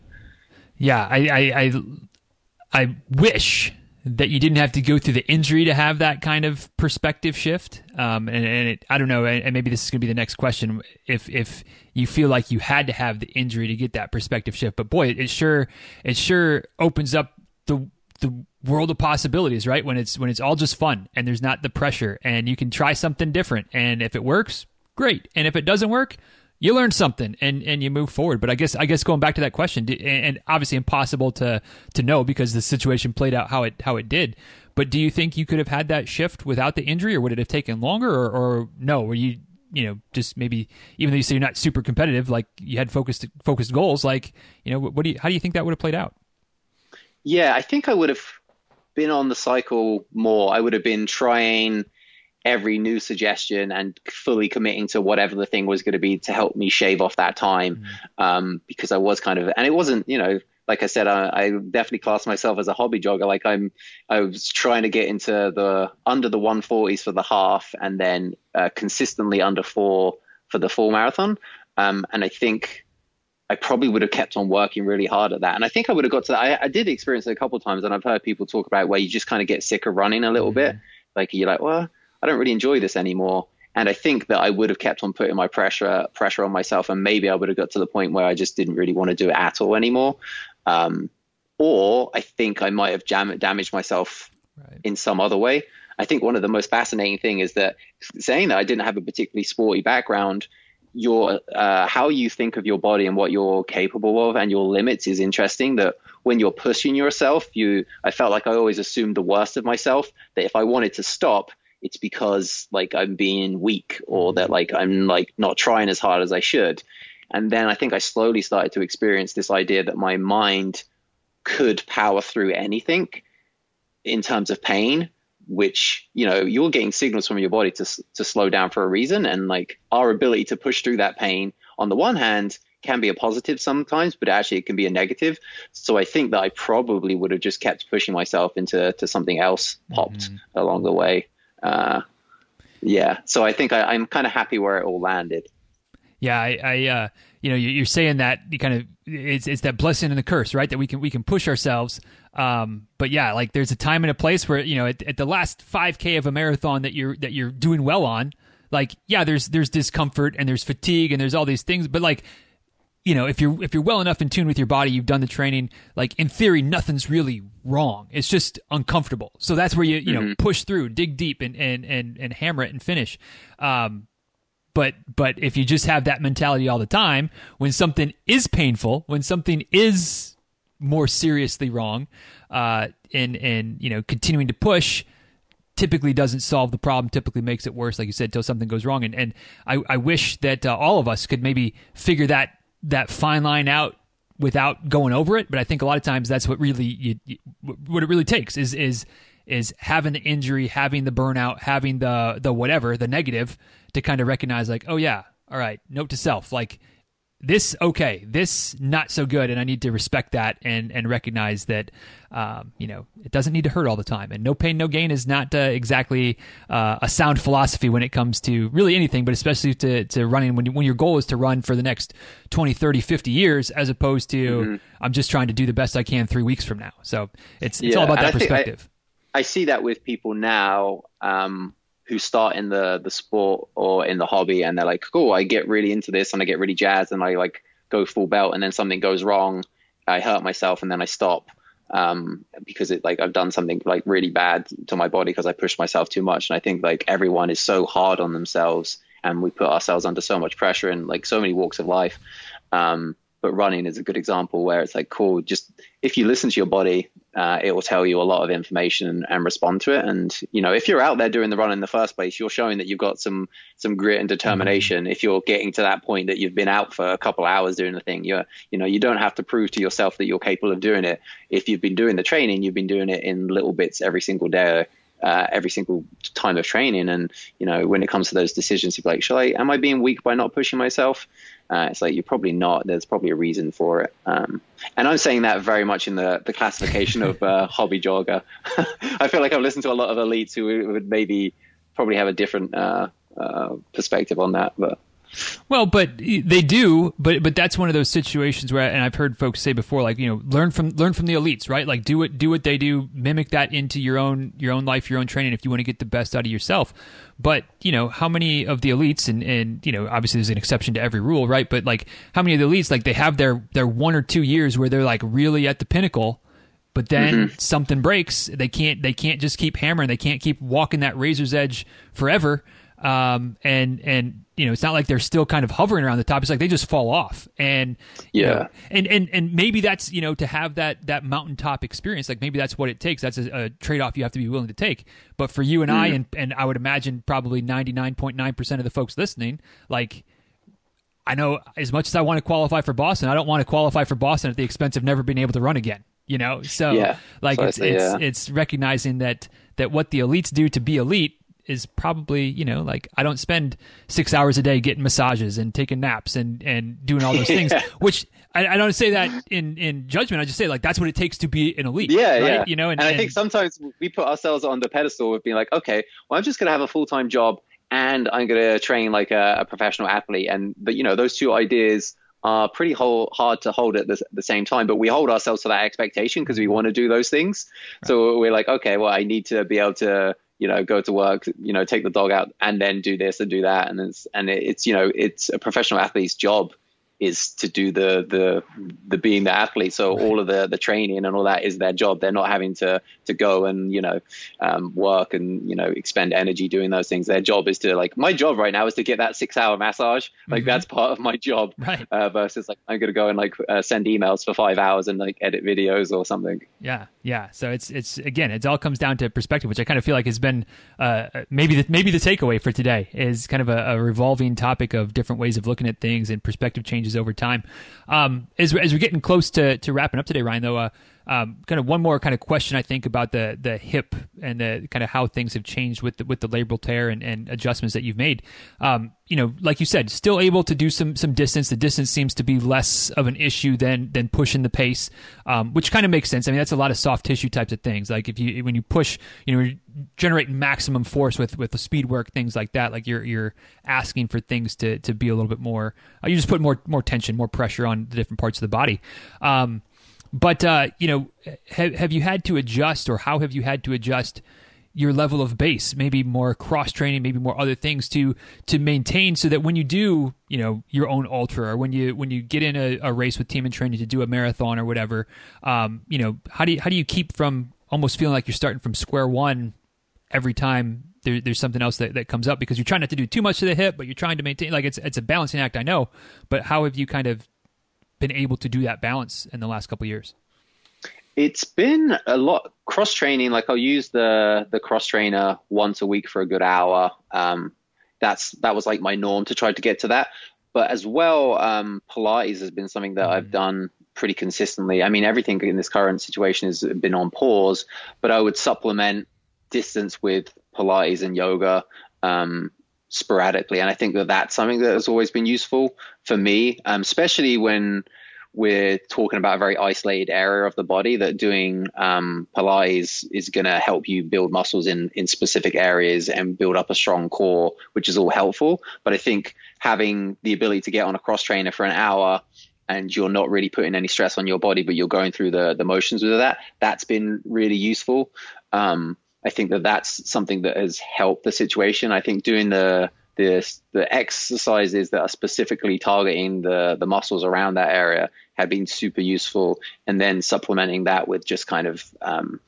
Yeah, I, I, I, I wish that you didn't have to go through the injury to have that kind of perspective shift. Um, and, and it, I don't know, and maybe this is going to be the next question. If if you feel like you had to have the injury to get that perspective shift, but boy, it, sure it sure opens up the the world of possibilities, right? When it's when it's all just fun and there's not the pressure and you can try something different and if it works, great. And if it doesn't work, you learn something and, and you move forward. But I guess I guess going back to that question, and obviously impossible to to know because the situation played out how it how it did. But do you think you could have had that shift without the injury, or would it have taken longer, or, or no? Were you you know just maybe even though you say you're not super competitive, like you had focused focused goals, like you know what do you how do you think that would have played out? Yeah, I think I would have been on the cycle more. I would have been trying every new suggestion and fully committing to whatever the thing was going to be to help me shave off that time mm-hmm. um, because I was kind of and it wasn't you know like I said I, I, definitely class myself as a hobby jogger like I'm I was trying to get into the under the 140s for the half and then uh, consistently under four for the full marathon um, and I think I probably would have kept on working really hard at that. And I think I would have got to that. I, I did experience it a couple of times, and I've heard people talk about where you just kind of get sick of running a little mm-hmm. bit. Like you're like, well, I don't really enjoy this anymore. And I think that I would have kept on putting my pressure pressure on myself, and maybe I would have got to the point where I just didn't really want to do it at all anymore. Um, or I think I might have jam- damaged myself right. in some other way. I think one of the most fascinating thing is that saying that I didn't have a particularly sporty background, your uh, how you think of your body and what you're capable of and your limits is interesting. That when you're pushing yourself, you I felt like I always assumed the worst of myself. That if I wanted to stop, it's because like I'm being weak or that like I'm like not trying as hard as I should. And then I think I slowly started to experience this idea that my mind could power through anything in terms of pain, which, you know, you're getting signals from your body to, to slow down for a reason. And like our ability to push through that pain on the one hand can be a positive sometimes, but actually it can be a negative. So I think that I probably would have just kept pushing myself into to something else popped mm-hmm. along the way uh, yeah, so I think I, am kind of happy where it all landed. Yeah, I, I uh, you know, you're saying that you kind of it's it's that blessing and the curse, right? That we can we can push ourselves. Um, but yeah, like there's a time and a place where you know at, at the last 5K of a marathon that you're that you're doing well on, like yeah, there's there's discomfort and there's fatigue and there's all these things, but like you know, if you're if you're well enough in tune with your body, you've done the training. Like in theory, nothing's really wrong. It's just uncomfortable. So that's where you you mm-hmm. know push through, dig deep, and and and and hammer it and finish. Um, but but if you just have that mentality all the time, when something is painful, when something is more seriously wrong, uh, and and you know continuing to push typically doesn't solve the problem typically makes it worse like you said until something goes wrong and and i, I wish that uh, all of us could maybe figure that that fine line out without going over it. But I think a lot of times that's what really you, you, what it really takes is is is having the injury, having the burnout, having the the whatever the negative to kind of recognize like, oh yeah, all right, note to self, like this okay, this not so good, and I need to respect that and and recognize that um, you know it doesn't need to hurt all the time, and no pain, no gain is not uh, exactly uh, a sound philosophy when it comes to really anything, but especially to to running when when your goal is to run for the next 20, 30, 50 years, as opposed to mm-hmm. I'm just trying to do the best I can three weeks from now. So it's it's yeah, all about that perspective. I, I, see that with people now. Um, who start in the the sport or in the hobby and they're like, cool, I get really into this and I get really jazzed and I like go full belt and then something goes wrong, I hurt myself and then I stop um, because it like I've done something like really bad to my body because I pushed myself too much. And I think like everyone is so hard on themselves and we put ourselves under so much pressure in like so many walks of life. Um, but running is a good example where it's like cool just if you listen to your body uh, it will tell you a lot of information and, and, respond to it and you know if you're out there doing the run in the first place you're showing that you've got some some grit and determination mm-hmm. if you're getting to that point that you've been out for a couple hours doing the thing you're you know you don't have to prove to yourself that you're capable of doing it if you've been doing the training you've been doing it in little bits every single day uh, every single time of training. And you know, when it comes to those decisions, you're like, "Shall I? Am I being weak by not pushing myself?" Uh, it's like you're probably not. There's probably a reason for it. Um, and I'm saying that very much in the the classification of uh, hobby jogger. I feel like I've listened to a lot of elites who would maybe probably have a different uh, uh, perspective on that, but. Well, but they do, but but that's one of those situations where, and I've heard folks say before, like you know, learn from learn from the elites, right? Like do it, do what they do, mimic that into your own your own life, your own training, if you want to get the best out of yourself. But you know, how many of the elites, and and you know, obviously there's an exception to every rule, right? But like, how many of the elites, like they have their their one or two years where they're like really at the pinnacle, but then mm-hmm. something breaks. They can't they can't just keep hammering. They can't keep walking that razor's edge forever. Um, and and you know it's not like they're still kind of hovering around the top. It's like they just fall off. And yeah, know, and and and maybe that's you know to have that that mountaintop experience. Like maybe that's what it takes. That's a, a trade off you have to be willing to take. But for you and mm. I, and and I would imagine probably ninety nine point nine percent of the folks listening, like I know as much as I want to qualify for Boston, I don't want to qualify for Boston at the expense of never being able to run again. You know, so yeah, like it's it's, yeah. it's recognizing that that what the elites do to be elite is probably you know like I don't spend six hours a day getting massages and taking naps and and doing all those things, which I, I, don't say that in in judgment. I just say like that's what it takes to be an elite. Yeah, right? yeah. You know, and, and, I think sometimes we put ourselves on the pedestal of being like, okay, well, I'm just gonna have a full time job and I'm gonna train like a, a professional athlete, and but you know those two ideas are pretty whole, hard to hold at the, the, same time, but we hold ourselves to that expectation because we want to do those things. Right. So we're like, okay, well, I need to be able to, you know, go to work, you know, take the dog out and then do this and do that. And it's, and it's, you know, it's a professional athlete's job is to do the the the being the athlete. So right. all of the the training and all that is their job. They're not having to to go and you know um, work and you know expend energy doing those things. Their job is to like my job right now is to get that six hour massage. Like mm-hmm. that's part of my job. Right. Uh, versus like I'm gonna go and like uh, send emails for five hours and like edit videos or something. Yeah, yeah. So it's it's again it all comes down to perspective, which I kind of feel like has been uh, maybe the maybe the takeaway for today is kind of a, a revolving topic of different ways of looking at things and perspective changes changes over time. Um, as, as we're getting close to, to wrapping up today, Ryan, though, uh, um, kind of one more kind of question I think about the the hip and the kind of how things have changed with the, with the labral tear and, and adjustments that you've made. Um, you know, like you said, still able to do some some distance. The distance seems to be less of an issue than than pushing the pace, um, which kind of makes sense. I mean, that's a lot of soft tissue types of things. Like if you when you push, you know, generate maximum force with with the speed work, things like that. Like you're you're asking for things to to be a little bit more. Uh, you just put more more tension, more pressure on the different parts of the body. Um, but uh, you know, have have you had to adjust, or how have you had to adjust your level of base? Maybe more cross training, maybe more other things to to maintain, so that when you do, you know, your own ultra, or when you when you get in a, a race with team in training to do a marathon or whatever, um, you know, how do you how do you keep from almost feeling like you're starting from square one every time there, there's something else that, that comes up because you're trying not to do too much to the hip, but you're trying to maintain like it's it's a balancing act. I know, but how have you kind of been able to do that balance in the last couple years? It's been a lot cross training. Like I'll use the the cross trainer once a week for a good hour. Um, that's that was like my norm to try to get to that. But as well, um, Pilates has been something that mm. I've done pretty consistently. I mean, everything in this current situation has been on pause, but I would supplement distance with Pilates and yoga um, sporadically. And I think that that's something that has always been useful for me, um, especially when we're talking about a very isolated area of the body that doing um, Pilates is going to help you build muscles in, in specific areas and build up a strong core, which is all helpful. But I think having the ability to get on a cross trainer for an hour and you're not really putting any stress on your body, but you're going through the, the motions with that, that's been really useful. Um, I think that that's something that has helped the situation. I think doing the the the exercises that are specifically targeting the the muscles around that area have been super useful, and then supplementing that with just kind of um,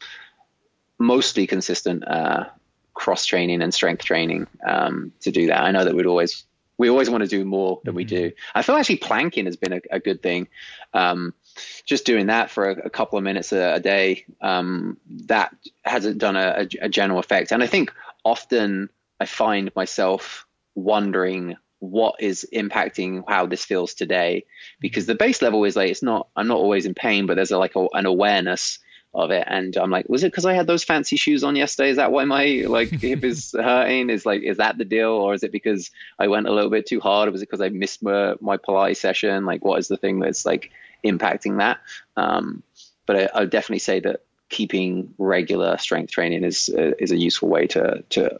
mostly consistent uh, cross training and strength training um, to do that. I know that we'd always we always want to do more than mm-hmm. we do. I feel actually planking has been a, a good thing. Um, just doing that for a, a couple of minutes a, a day, um, that hasn't done a, a, general effect. And I think often I find myself wondering what is impacting how this feels today, because the base level is like it's not. I'm not always in pain, but there's a, like an awareness of it. And i'm like was it because i had those fancy shoes on yesterday? Is that why my like hip is hurting? Is like is that the deal? Or is it because i went a little bit too hard? Or was it because i missed my, my pilates session? Like what is the thing that's like impacting that. Um, but I, would definitely say that keeping regular strength training is uh, is a useful way to to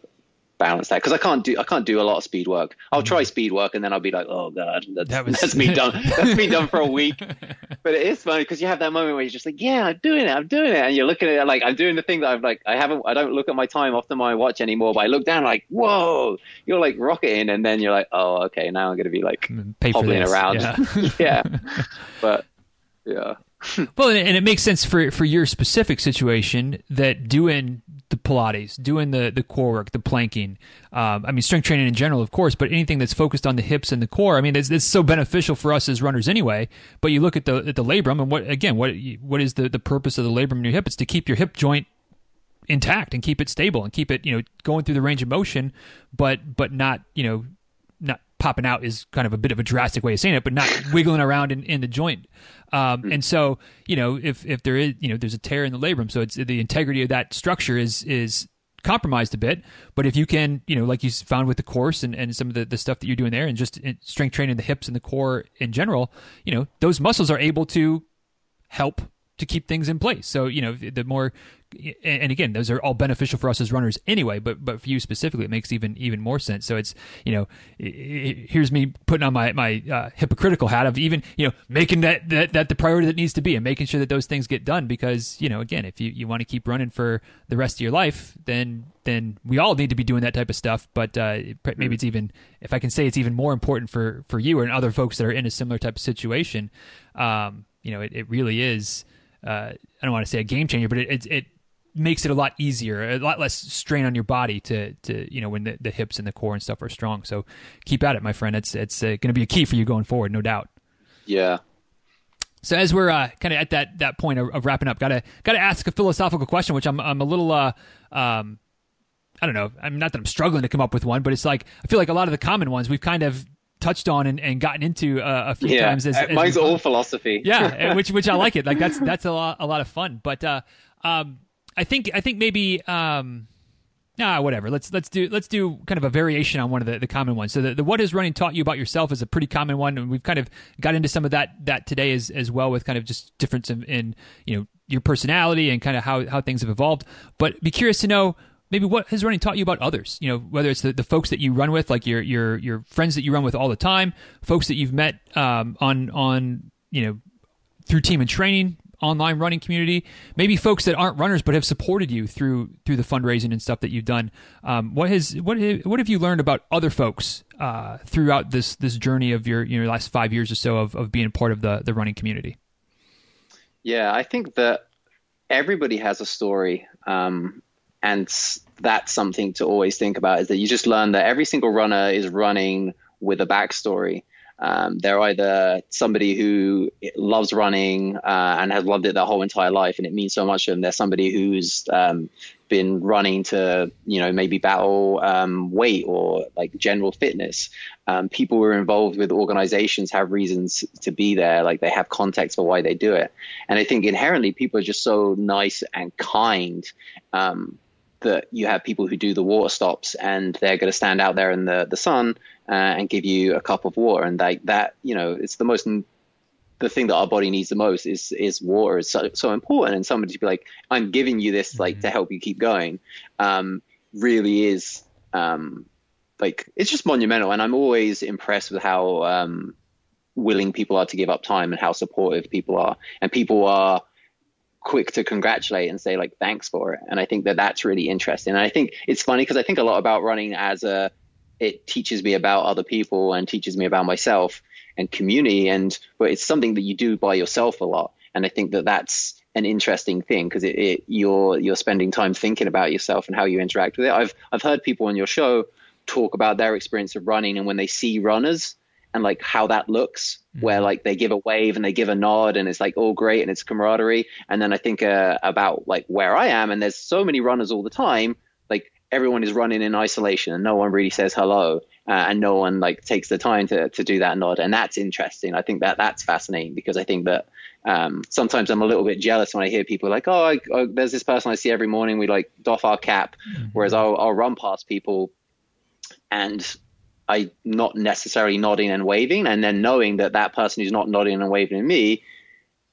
balance that because I can't do I can't do a lot of speed work. I'll try speed work and then I'll be like, oh god, that's, that was... that's me done. That's me done for a week. But it is funny because you have that moment where you're just like, yeah, I'm doing it, I'm doing it, and you're looking at it like I'm doing the thing that I've like I haven't I don't look at my time off the my watch anymore, but I look down like, whoa, you're like rocketing, and then you're like, oh okay, now I'm gonna be like Pay hobbling around, yeah. yeah. But yeah. well, and it makes sense for for your specific situation that doing the Pilates, doing the the core work, the planking. Um, I mean, strength training in general, of course, but anything that's focused on the hips and the core. I mean, it's, it's so beneficial for us as runners anyway. But you look at the at the labrum, and what again? What what is the the purpose of the labrum in your hip? It's to keep your hip joint intact and keep it stable and keep it you know going through the range of motion, but but not you know popping out is kind of a bit of a drastic way of saying it, but not wiggling around in, in the joint. Um, and so, you know, if, if there is, you know, there's a tear in the labrum, so it's the integrity of that structure is, is compromised a bit. But if you can, you know, like you found with the course and, and some of the, the stuff that you're doing there and just strength training the hips and the core in general, you know, those muscles are able to help to keep things in place. So, you know, the more and again, those are all beneficial for us as runners anyway. But but for you specifically, it makes even even more sense. So it's you know, it, here's me putting on my my uh, hypocritical hat of even you know making that, that that the priority that needs to be and making sure that those things get done. Because you know, again, if you you want to keep running for the rest of your life, then then we all need to be doing that type of stuff. But uh, maybe mm. it's even if I can say it's even more important for for you and other folks that are in a similar type of situation. Um, you know, it, it really is. Uh, I don't want to say a game changer, but it, it, it makes it a lot easier, a lot less strain on your body to to you know when the, the hips and the core and stuff are strong. So keep at it, my friend. It's it's uh, going to be a key for you going forward, no doubt. Yeah. So as we're uh, kind of at that that point of, of, wrapping up, gotta gotta ask a philosophical question, which I'm I'm a little uh, um, I don't know. I'm not that I'm struggling to come up with one, but it's like I feel like a lot of the common ones we've kind of touched on and, and gotten into uh, a few yeah, times. As, as mine's all philosophy. yeah, which which I like it. Like that's that's a lot a lot of fun. But uh, um, I think I think maybe um, ah whatever. Let's let's do let's do kind of a variation on one of the, the common ones. So the, the what has running taught you about yourself is a pretty common one, and we've kind of got into some of that that today as as well with kind of just difference in, in you know your personality and kind of how how things have evolved. But be curious to know maybe what has running taught you about others you know whether it's the, the folks that you run with like your your your friends that you run with all the time folks that you've met um, on on you know through team in training online running community, maybe folks that aren't runners but have supported you through through the fundraising and stuff that you've done. Um, what has what what have you learned about other folks uh, throughout this this journey of your you know last five years or so of, of being part of the the running community? Yeah, I think that everybody has a story, um, and that's something to always think about. Is that you just learn that every single runner is running with a backstory. Um, they're either somebody who loves running uh, and has loved it their whole entire life, and it means so much to them. They're somebody who's um, been running to, you know, maybe battle um, weight or like general fitness. Um, people who are involved with organizations have reasons to be there, like they have context for why they do it. And I think inherently people are just so nice and kind um, that you have people who do the water stops and they're going to stand out there in the, the sun uh, and give you a cup of water. And like that, you know, it's the most, the thing that our body needs the most is, is water. It's so, so important. And somebody to be like, I'm giving you this, like, mm-hmm. to help you keep going, um, really is, um, like, it's just monumental. And I'm always impressed with how, um, willing people are to give up time and how supportive people are. And people are, quick to congratulate and say like thanks for it. And i think that that's really interesting. And i think it's funny because i think a lot about running as a it teaches me about other people and teaches me about myself and community. And but it's something that you do by yourself a lot. And i think that that's an interesting thing because it, it, you're you're spending time thinking about yourself and how you interact with it. I've i've heard people on your show talk about their experience of running and when they see runners and like how that looks mm-hmm. where like they give a wave and they give a nod and it's like all great and it's camaraderie. And then i think uh, about like where i am and there's so many runners all the time like everyone is running in isolation and no one really says hello uh, and no one like takes the time to, to do that nod. And that's interesting. I think that that's fascinating because i think that um, sometimes i'm a little bit jealous when i hear people like oh, I, oh, there's this person i see every morning. We like doff our cap. Mm-hmm. whereas I'll, I'll run past people and I not necessarily nodding and waving, and then knowing that that person who's not nodding and waving at me,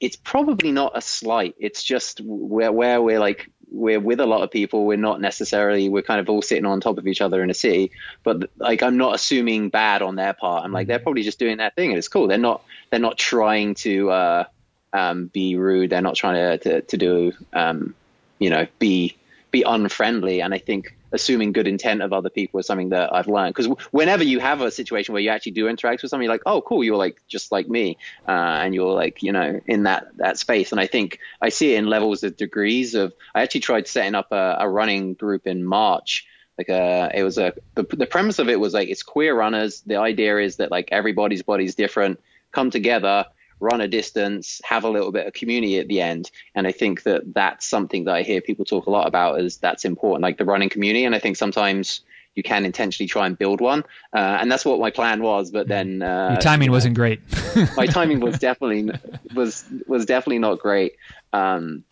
it's probably not a slight. It's just where where we're like we're with a lot of people. We're not necessarily we're kind of all sitting on top of each other in a city, but like I'm not assuming bad on their part. I'm like they're probably just doing their thing, and it's cool. They're not they're not trying to uh, um, be rude. They're not trying to to, to do um, you know be be unfriendly. And I think assuming good intent of other people is something that I've learned. Because whenever you have a situation where you actually do interact with somebody, like, oh, cool, you're like just like me, uh, and you're like, you know, in that that space. And I think I see it in levels of degrees of. I actually tried setting up a, a running group in March. Like uh, it was a the, the premise of it was like it's queer runners. The idea is that like everybody's body's different, come together run a distance, have a little bit of community at the end. And I think that that's something that I hear people talk a lot about is that's important, like the running community. And I think sometimes you can intentionally try and build one. Uh, and that's what my plan was. But then uh, your timing wasn't great. my timing was definitely was was definitely not great. Um,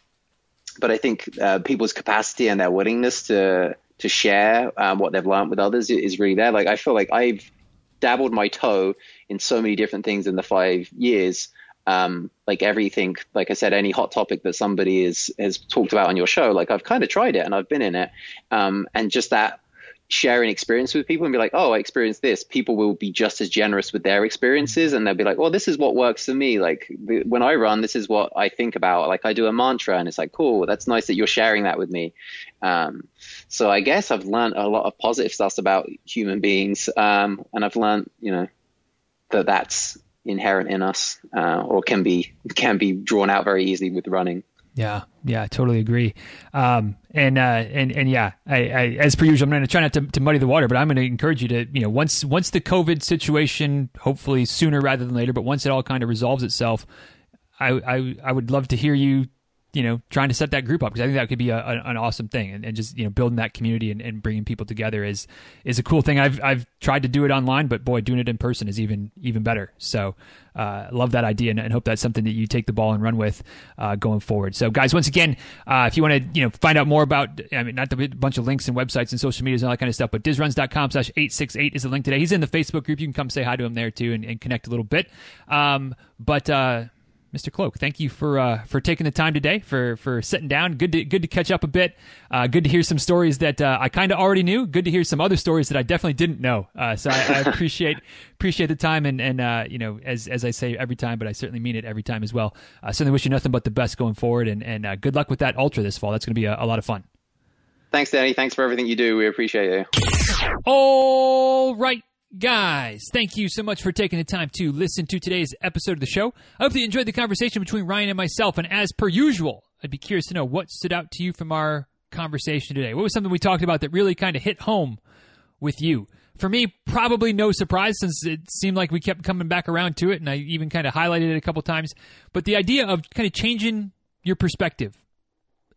but I think uh, people's capacity and their willingness to to share um, what they've learned with others is really there. Like I feel like I've dabbled my toe in so many different things in the five years um, like everything, like I said, any hot topic that somebody is, has talked about on your show, like I've kind of tried it and I've been in it. Um, and just that sharing experience with people and be like, oh, I experienced this. People will be just as generous with their experiences and they'll be like, well, this is what works for me. Like the, when I run, this is what I think about. Like I do a mantra and it's like, cool, that's nice that you're sharing that with me. Um, so I guess I've learned a lot of positive stuff about human beings. Um, and I've learned, you know, that that's inherent in us, uh, or can be can be drawn out very easily with running. Yeah, yeah, totally agree. Um, and uh, and and yeah, I, I, as per usual, I'm going to try not to, to muddy the water, but I'm going to encourage you to, you know, once once the COVID situation, hopefully sooner rather than later, but once it all kind of resolves itself, I I, I would love to hear you you know, trying to set that group up because I think that could be a, a, an awesome thing, and, and, just you know, building that community and, and, bringing people together is is a cool thing. I've I've tried to do it online, but boy, doing it in person is even even better. So, uh, love that idea, and, and, hope that's something that you take the ball and run with uh, going forward. So, guys, once again, uh, if you want to you know find out more about, I mean, not a bunch of links and websites and social medias and all that kind of stuff, but dizruns.com slash eight six eight is the link today. He's in the Facebook group. You can come say hi to him there too and, and connect a little bit. Um, but uh, Mr. Cloak, thank you for uh, for taking the time today for for sitting down. Good to good to catch up a bit. Uh, good to hear some stories that uh, I kind of already knew. Good to hear some other stories that I definitely didn't know. Uh, so I, I, appreciate appreciate the time and and uh, you know as as I say every time, but I certainly mean it every time as well. I certainly wish you nothing but the best going forward, and and uh, good luck with that ultra this fall. That's going to be a, a lot of fun. Thanks, Denny. Thanks for everything you do. We appreciate you. All right. Guys, thank you so much for taking the time to listen to today's episode of the show. I hope you enjoyed the conversation between Ryan and myself. And as per usual, I'd be curious to know what stood out to you from our conversation today. What was something we talked about that really kind of hit home with you? For me, probably no surprise since it seemed like we kept coming back around to it, and I even kind of highlighted it a couple times. But the idea of kind of changing your perspective,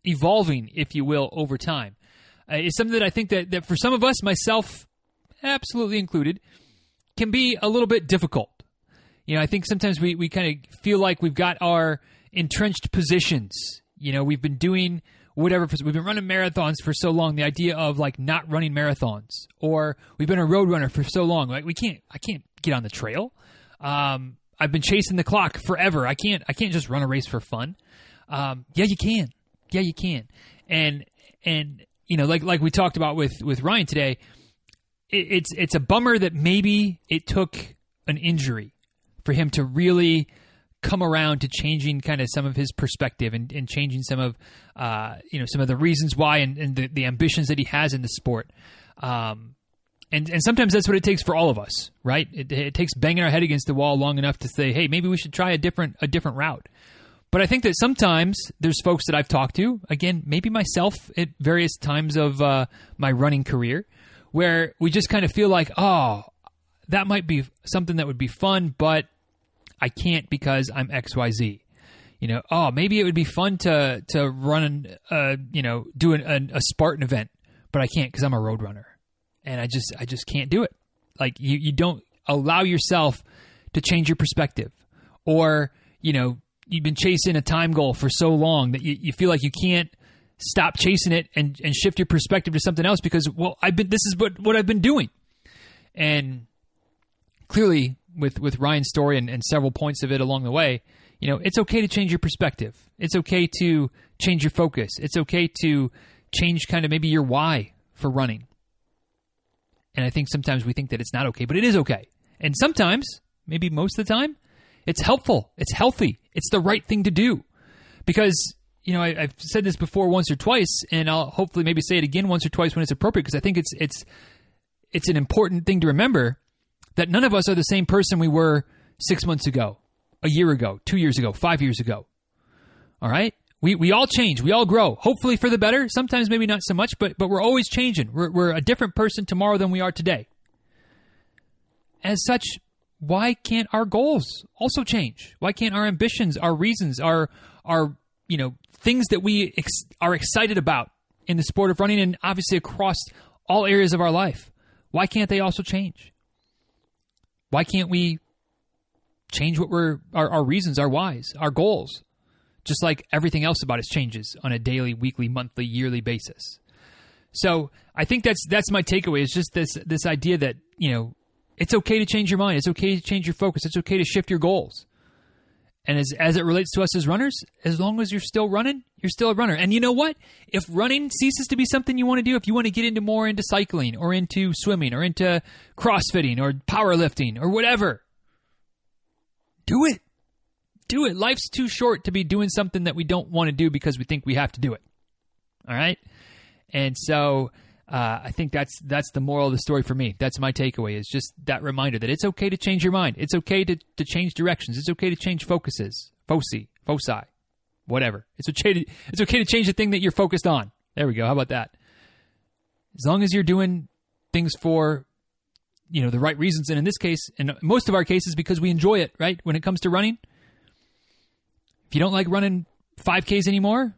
evolving, if you will, over time, uh, is something that I think that, that for some of us, myself absolutely included, can be a little bit difficult. You know, I think sometimes we, we kind of feel like we've got our entrenched positions. You know, we've been doing whatever, we've been running marathons for so long. The idea of like not running marathons, or we've been a road runner for so long. Like we can't, I can't get on the trail. Um, I've been chasing the clock forever. I can't, I can't just run a race for fun. Um, yeah, you can. Yeah, you can. And and you know, like like we talked about with with Ryan today it's it's a bummer that maybe it took an injury for him to really come around to changing kind of some of his perspective and, and changing some of uh, you know some of the reasons why and, and the, the, ambitions that he has in the sport. Um, and and sometimes that's what it takes for all of us, right? It, it takes banging our head against the wall long enough to say, hey, maybe we should try a different a different route. But I think that sometimes there's folks that I've talked to, again, maybe myself at various times of uh, my running career, where we just kind of feel like, oh, that might be something that would be fun, but I can't because I'm XYZ. You know, oh, maybe it would be fun to to run, uh, you know, do an, a, a Spartan event, but I can't because I'm a road runner, and I just I just can't do it. Like you you don't allow yourself to change your perspective, or you know, you've been chasing a time goal for so long that you, you feel like you can't stop chasing it and, and shift your perspective to something else because well I've been this is what, what I've been doing. And clearly with with Ryan's story and, and several points of it along the way, you know, it's okay to change your perspective. It's okay to change your focus. It's okay to change kind of maybe your why for running. And I think sometimes we think that it's not okay, but it is okay. And sometimes, maybe most of the time, it's helpful. It's healthy. It's the right thing to do. Because you know, I, have said this before once or twice, and I'll hopefully maybe say it again once or twice when it's appropriate because I think it's it's it's an important thing to remember that none of us are the same person we were six months ago, a year ago, two years ago, five years ago. All right, we we all change, we all grow, hopefully for the better. Sometimes maybe not so much, but but we're always changing. We're we're a different person tomorrow than we are today. As such, why can't our goals also change? Why can't our ambitions, our reasons, our our you know things that we ex- are excited about in the sport of running and obviously across all areas of our life. Why can't they also change? Why can't we change what we're our, our reasons, our whys, our goals? Just like everything else about us changes on a daily, weekly, monthly, yearly basis. So I think that's that's my takeaway. Is just this this idea that you know it's okay to change your mind. It's okay to change your focus. It's okay to shift your goals. And as as it relates to us as runners, as long as you're still running, you're still a runner. And you know what? If running ceases to be something you want to do, if you want to get into more into cycling or into swimming or into crossfitting or powerlifting or whatever, do it. Do it. Life's too short to be doing something that we don't want to do because we think we have to do it. All right? And so uh, I think that's that's the moral of the story for me. That's my takeaway. Is just that reminder that it's okay to change your mind. It's okay to, to change directions. It's okay to change focuses, foci, foci, whatever. It's okay to it's okay to change the thing that you're focused on. There we go. How about that? As long as you're doing things for you know the right reasons, and in this case, in most of our cases, because we enjoy it. Right when it comes to running, if you don't like running 5Ks anymore,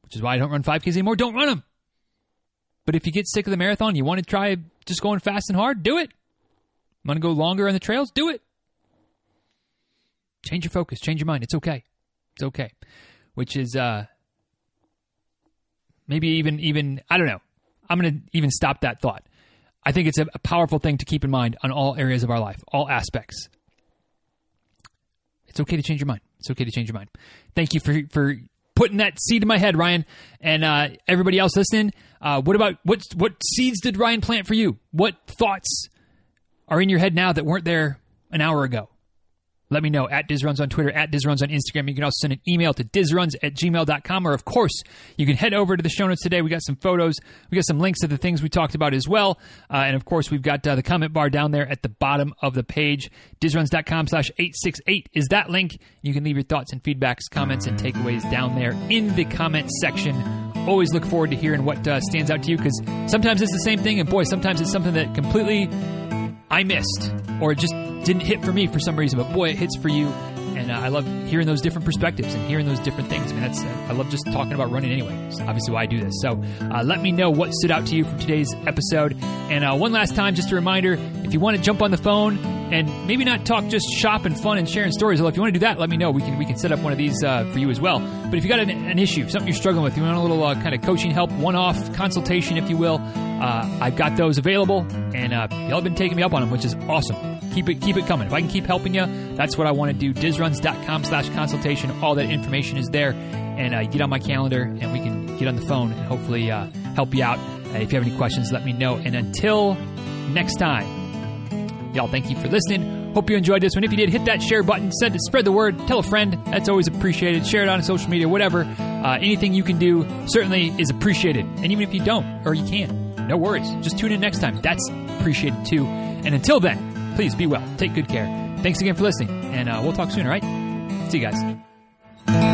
which is why I don't run 5Ks anymore, don't run them but if you get sick of the marathon, you want to try just going fast and hard, do it. Want to go longer on the trails? Do it. Change your focus, change your mind. It's okay. It's okay. Which is uh maybe even even I don't know. I'm going to even stop that thought. I think it's a, a powerful thing to keep in mind on all areas of our life, all aspects. It's okay to change your mind. It's okay to change your mind. Thank you for for putting that seed in my head, Ryan, and uh, everybody else listening. Uh, what about what what seeds did Ryan plant for you? What thoughts are in your head now that weren't there an hour ago? Let me know at DizRuns on Twitter, at DizRuns on Instagram. You can also send an email to DizRuns at gmail.com. Or, of course, you can head over to the show notes today. We got some photos. We got some links to the things we talked about as well. Uh, and, of course, we've got uh, the comment bar down there at the bottom of the page. DizRuns.com slash 868 is that link. You can leave your thoughts and feedbacks, comments, and takeaways down there in the comment section. Always look forward to hearing what uh, stands out to you because sometimes it's the same thing. And, boy, sometimes it's something that completely I missed or it just didn't hit for me for some reason, but boy, it hits for you. And uh, I love hearing those different perspectives and hearing those different things. I mean, that's uh, I love just talking about running anyway. It's obviously why I do this. So uh, let me know what stood out to you from today's episode. And uh, one last time, just a reminder: if you want to jump on the phone and maybe not talk just shop and fun and sharing stories, well, if you want to do that, let me know. We can we can set up one of these uh, for you as well. But if you got an, an, issue, something you're struggling with, you want a little uh, kind of coaching help, one-off consultation, if you will, I've got those available, and y'all have been taking me up on them, which is awesome keep it keep it coming. If I can keep helping you, that's what I want to do. Dizruns.com slash consultation. All that information is there. And uh, get on my calendar and we can get on the phone and hopefully uh, help you out. Uh, if you have any questions, let me know. And until next time, y'all, thank you for listening. Hope you enjoyed this one. If you did, hit that share button, send it, spread the word, tell a friend. That's always appreciated. Share it on social media, whatever. Uh, anything you can do certainly is appreciated. And even if you don't, or you can't, no worries. Just tune in next time. That's appreciated too. And until then, Please be well. Take good care. Thanks again for listening, and uh, we'll talk soon, all right? See you guys.